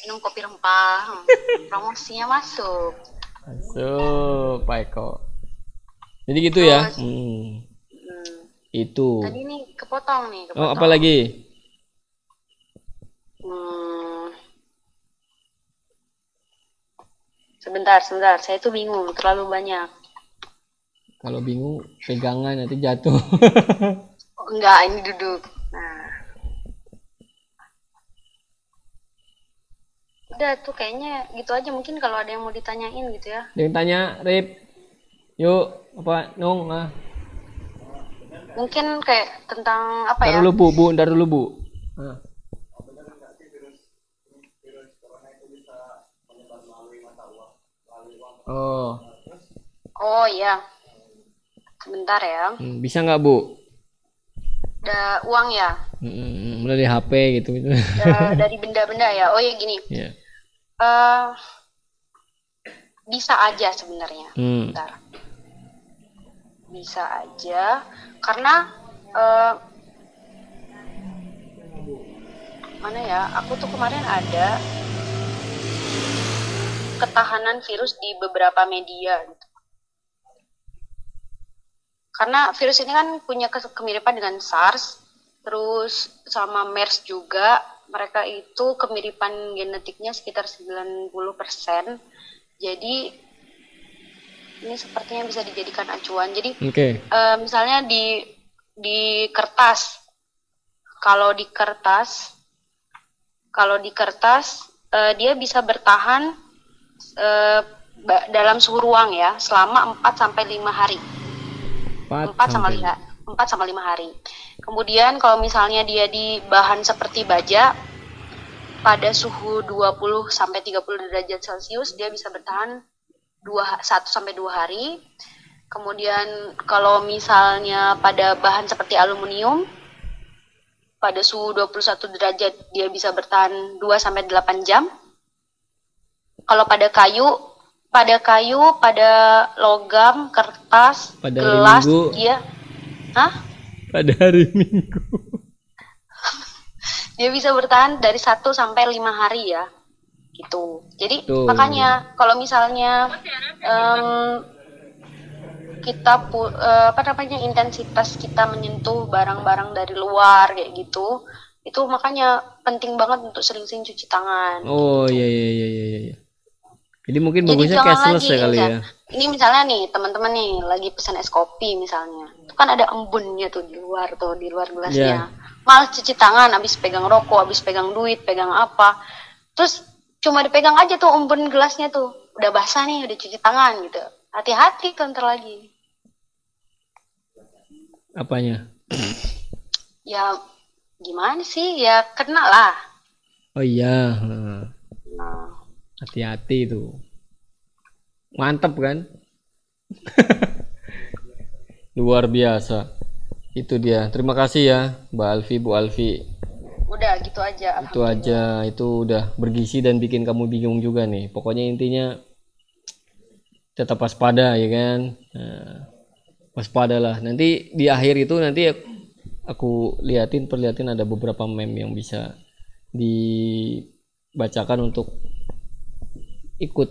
minum kopi rempah, hmm, promosinya masuk. Masuk, Pak Eko. Jadi gitu ya. Terus- Hmm. Hmm. Itu. Tadi nih kepotong nih, kepotong. Oh, apa lagi? Hmm. Sebentar, sebentar. Saya tuh bingung, terlalu banyak. Kalau bingung pegangan nanti jatuh. Oh, enggak, ini duduk. Nah. Udah tuh kayaknya gitu aja mungkin kalau ada yang mau ditanyain gitu ya. Yang tanya, Rip. Yuk, apa Nung? Ah. Mungkin kayak tentang apa ya? dulu Bu, Bu, ntar dulu Bu. Oh, Oh iya. Sebentar ya. hmm, bisa nggak Bu? Ada uang ya. Hmm, mulai dari HP gitu. gitu. Da- dari benda-benda ya. Oh ya gini. ya. eh bisa aja sebenarnya. Hmm. Bentar. Bisa aja karena eh mana ya? Aku tuh kemarin ada ketahanan virus di beberapa media gitu. Karena virus ini kan punya kemiripan dengan SARS, terus sama MERS juga. Mereka itu kemiripan genetiknya sekitar 90%. Jadi ini sepertinya bisa dijadikan acuan. Jadi Oke. eh, misalnya di di kertas kalau di kertas kalau di kertas eh, dia bisa bertahan ba- dalam suhu ruang ya selama 4 sampai 5 hari 4 sampai 4 sampai 5 hari. Kemudian kalau misalnya dia di bahan seperti baja pada suhu 20 sampai 30 derajat Celcius dia bisa bertahan 2 1 sampai 2 hari. Kemudian kalau misalnya pada bahan seperti aluminium pada suhu 21 derajat dia bisa bertahan 2 sampai 8 jam. Kalau pada kayu pada kayu, pada logam, kertas, Pada hari gelas, Minggu. dia Hah? Pada hari Minggu. dia bisa bertahan dari 1 sampai 5 hari ya gitu. Jadi Tuh. makanya kalau misalnya em, kita pu- eh, apa namanya intensitas kita menyentuh barang-barang dari luar kayak gitu itu makanya penting banget untuk sering-sering cuci tangan Oh iya iya iya iya iya. Jadi mungkin Jadi bagusnya cashless lagi, ya kali ya. ini misalnya nih teman-teman nih lagi pesan es kopi misalnya. Itu kan ada embunnya tuh di luar tuh di luar gelasnya. Malah cuci tangan habis pegang rokok habis pegang duit pegang apa. Terus cuma dipegang aja tuh embun gelasnya tuh udah basah nih udah cuci tangan gitu hati-hati tuh ntar lagi Apanya? ya gimana sih ya kena lah Oh iya. nah, Hati-hati tuh. Mantep kan? Luar biasa. Itu dia. Terima kasih ya, Mbak Alfi, Bu Alfi. Udah gitu aja Itu aja, itu udah bergizi dan bikin kamu bingung juga nih. Pokoknya intinya tetap waspada ya kan. Nah, waspada lah. Nanti di akhir itu nanti aku liatin perlihatin ada beberapa meme yang bisa dibacakan untuk ikut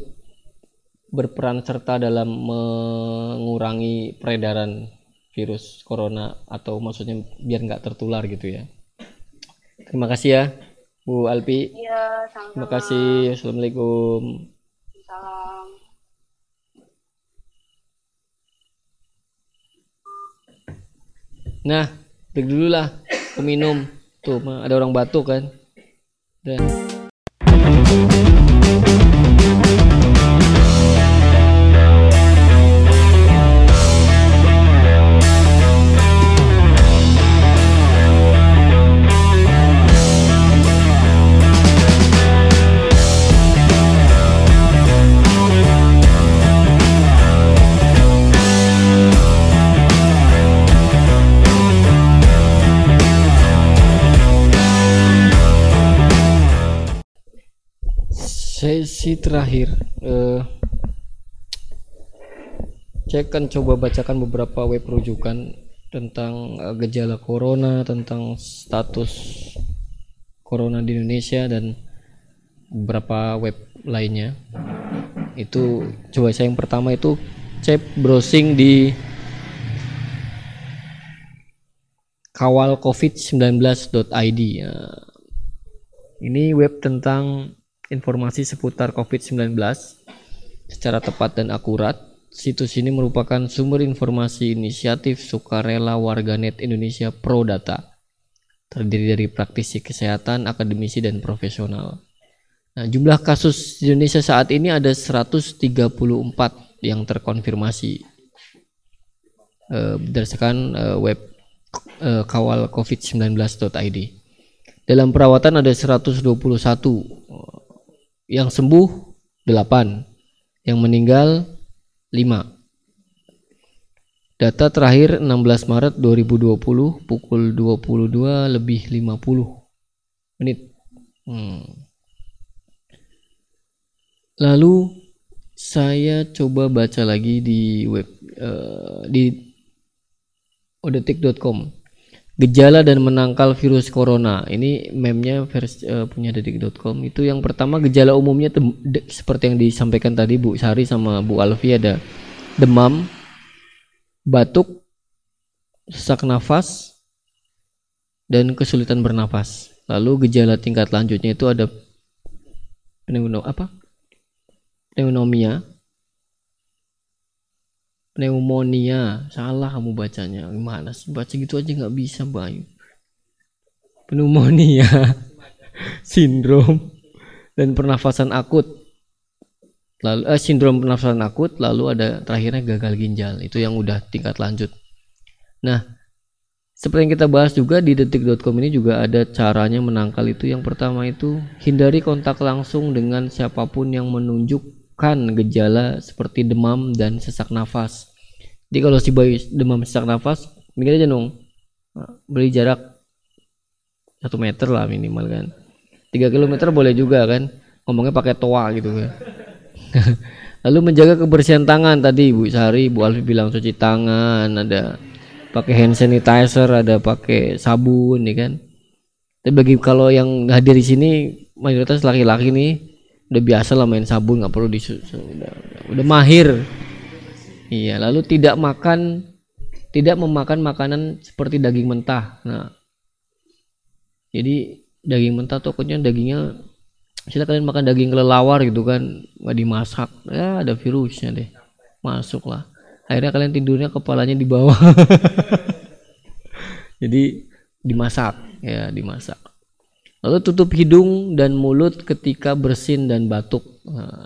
berperan serta dalam mengurangi peredaran virus corona atau maksudnya biar nggak tertular gitu ya. Terima kasih ya, Bu Alpi. iya Terima kasih. Assalamualaikum. salam Nah, break dulu lah. Minum. Tuh, ada orang batuk kan. Dan terakhir eh saya akan coba bacakan beberapa web rujukan tentang eh, gejala corona tentang status corona di Indonesia dan beberapa web lainnya itu coba saya yang pertama itu cek browsing di kawalcovid19.id ya. ini web tentang informasi seputar COVID-19 secara tepat dan akurat. Situs ini merupakan sumber informasi inisiatif sukarela warganet Indonesia Pro Data. Terdiri dari praktisi kesehatan, akademisi, dan profesional. Nah, jumlah kasus di Indonesia saat ini ada 134 yang terkonfirmasi eh, berdasarkan eh, web eh, kawal covid19.id. Dalam perawatan ada 121 yang sembuh 8 yang meninggal 5 data terakhir 16 Maret 2020 pukul 22 lebih 50 menit. Hmm. lalu saya coba baca lagi di web eh, di odetik.com gejala dan menangkal virus corona. Ini memnya versi eh, punya detik.com itu yang pertama gejala umumnya seperti yang disampaikan tadi Bu Sari sama Bu Alfi ada demam batuk sesak nafas dan kesulitan bernafas lalu gejala tingkat lanjutnya itu ada pneumonia apa? Pneumonia pneumonia. Salah kamu bacanya. Gimana sih? Baca gitu aja nggak bisa Bayu. Pneumonia. Sindrom dan pernafasan akut. Lalu eh, sindrom pernafasan akut lalu ada terakhirnya gagal ginjal. Itu yang udah tingkat lanjut. Nah seperti yang kita bahas juga di detik.com ini juga ada caranya menangkal itu. Yang pertama itu hindari kontak langsung dengan siapa pun yang menunjukkan gejala seperti demam dan sesak nafas. Jadi kalau si bayi demam sesak nafas mikir aja dong. Beli jarak satu meter lah minimal kan. 3 kilometer boleh juga kan ngomongnya pakai toa gitu kan. Lalu menjaga kebersihan tangan tadi Bu Sari Bu Alfi bilang cuci tangan ada pakai hand sanitizer ada pakai sabun ya kan. Tapi bagi kalau yang hadir di sini mayoritas laki-laki nih udah biasa lah main sabun nggak perlu disusu udah, udah, udah mahir. Iya lalu tidak makan tidak memakan makanan seperti daging mentah. Nah jadi daging mentah tokonya dagingnya misalnya kalian makan daging kelelawar gitu kan nggak dimasak ya ada virusnya deh. Masuk lah. Akhirnya kalian tidurnya kepalanya di bawah. Jadi dimasak ya dimasak Lalu tutup hidung dan mulut ketika bersin dan batuk. Nah,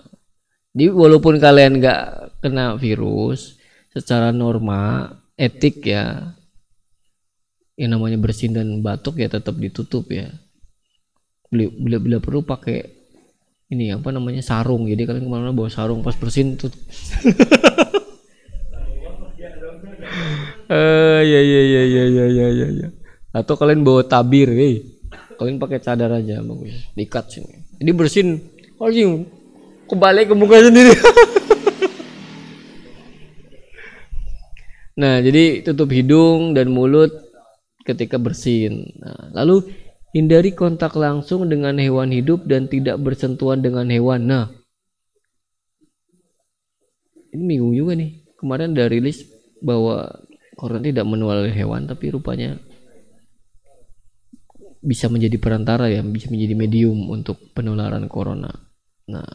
Jadi walaupun kalian nggak kena virus, secara norma etik ya, yang namanya bersin dan batuk ya tetap ditutup ya. Bila bila, perlu pakai ini apa namanya sarung. Jadi kalian ke mana-mana bawa sarung pas bersin tuh. Eh ya, ya ya ya ya ya ya ya. Atau kalian bawa tabir, hey kalian pakai cadar aja bagus dikat sini. Jadi bersin harus kebalik ke muka sendiri. Nah jadi tutup hidung dan mulut ketika bersin nah, lalu hindari kontak langsung dengan hewan hidup dan tidak bersentuhan dengan hewan. Nah ini bingung juga nih. Kemarin ada rilis bahwa corona tidak menular hewan tapi rupanya bisa menjadi perantara ya bisa menjadi medium untuk penularan corona. Nah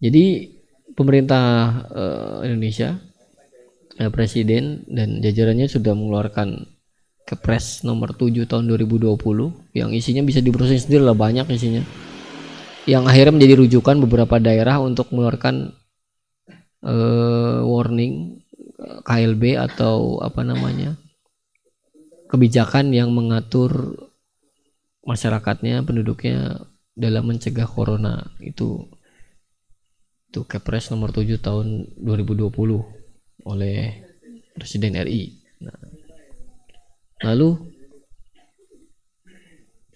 jadi pemerintah uh, Indonesia uh, presiden dan jajarannya sudah mengeluarkan Kepres nomor 7 tahun 2020 yang isinya bisa diproses sendiri lah banyak isinya. Yang akhirnya menjadi rujukan beberapa daerah untuk mengeluarkan uh, warning KLB atau apa namanya kebijakan yang mengatur masyarakatnya penduduknya dalam mencegah corona itu itu Kepres nomor 7 tahun 2020 oleh Presiden RI. Nah, lalu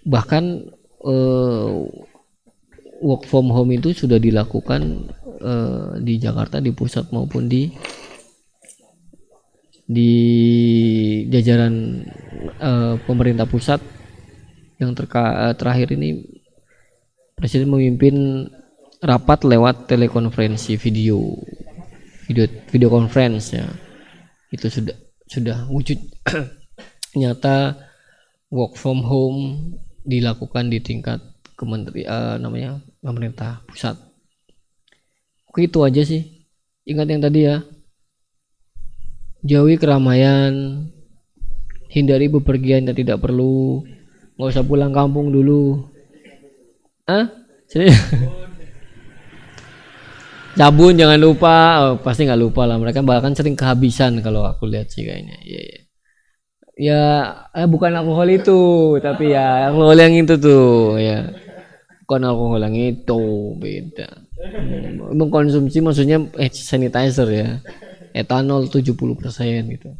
bahkan uh, work from home itu sudah dilakukan uh, di Jakarta di pusat maupun di di jajaran uh, pemerintah pusat. Yang terka, uh, terakhir ini presiden memimpin rapat lewat telekonferensi video video video conference ya. Itu sudah sudah wujud. Nyata work from home dilakukan di tingkat kementeri uh, namanya pemerintah pusat. Oke itu aja sih. Ingat yang tadi ya jauhi keramaian hindari bepergian yang tidak perlu nggak usah pulang kampung dulu. Ah sabun jangan lupa. Oh, pasti nggak lupa lah. Mereka bahkan sering kehabisan kalau aku lihat sih kayaknya. Ya yeah, ya eh, bukan alkohol itu tapi ya alkohol yang itu tuh ya. Bukan alkohol yang itu beda. Hmm, mengkonsumsi maksudnya eh, sanitizer ya etanol 70% gitu.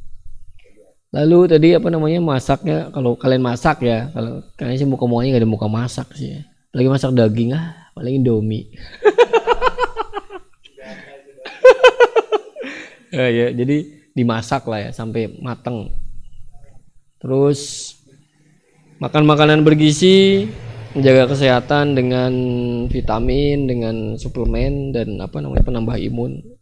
Lalu tadi apa namanya masaknya kalau kalian masak ya kalau kalian sih muka mukanya nggak ada muka masak sih ya. Lagi masak daging ah paling indomie. ya, ya jadi dimasak lah ya sampai mateng. Terus makan makanan bergizi, menjaga kesehatan dengan vitamin, dengan suplemen dan apa namanya penambah imun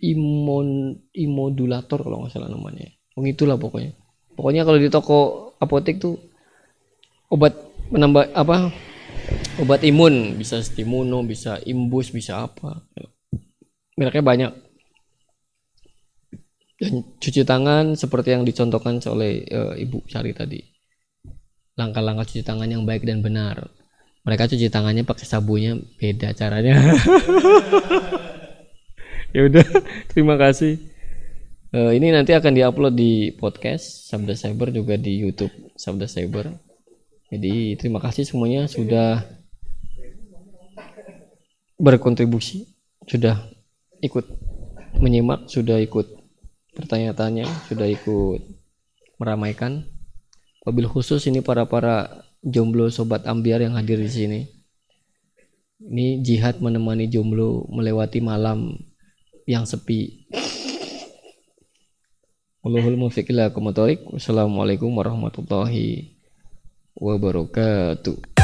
imun imodulator kalau nggak salah namanya. Oh itulah pokoknya. Pokoknya kalau di toko apotek tuh obat menambah apa obat imun. Bisa stimuno bisa imbus bisa apa. Mereknya banyak. Dan cuci tangan seperti yang dicontohkan oleh uh, ibu Sari tadi. Langkah-langkah cuci tangan yang baik dan benar. Mereka cuci tangannya pakai sabunnya beda caranya ya udah terima kasih. Uh, ini nanti akan diupload di podcast Sabda Cyber juga di YouTube Sabda Cyber. Jadi terima kasih semuanya sudah berkontribusi sudah ikut menyimak sudah ikut bertanya-tanya sudah ikut meramaikan. Mobil khusus ini para para jomblo sobat ambiar yang hadir di sini. Ini jihad menemani jomblo melewati malam yang sepi. Allahul Wassalamualaikum warahmatullahi wabarakatuh.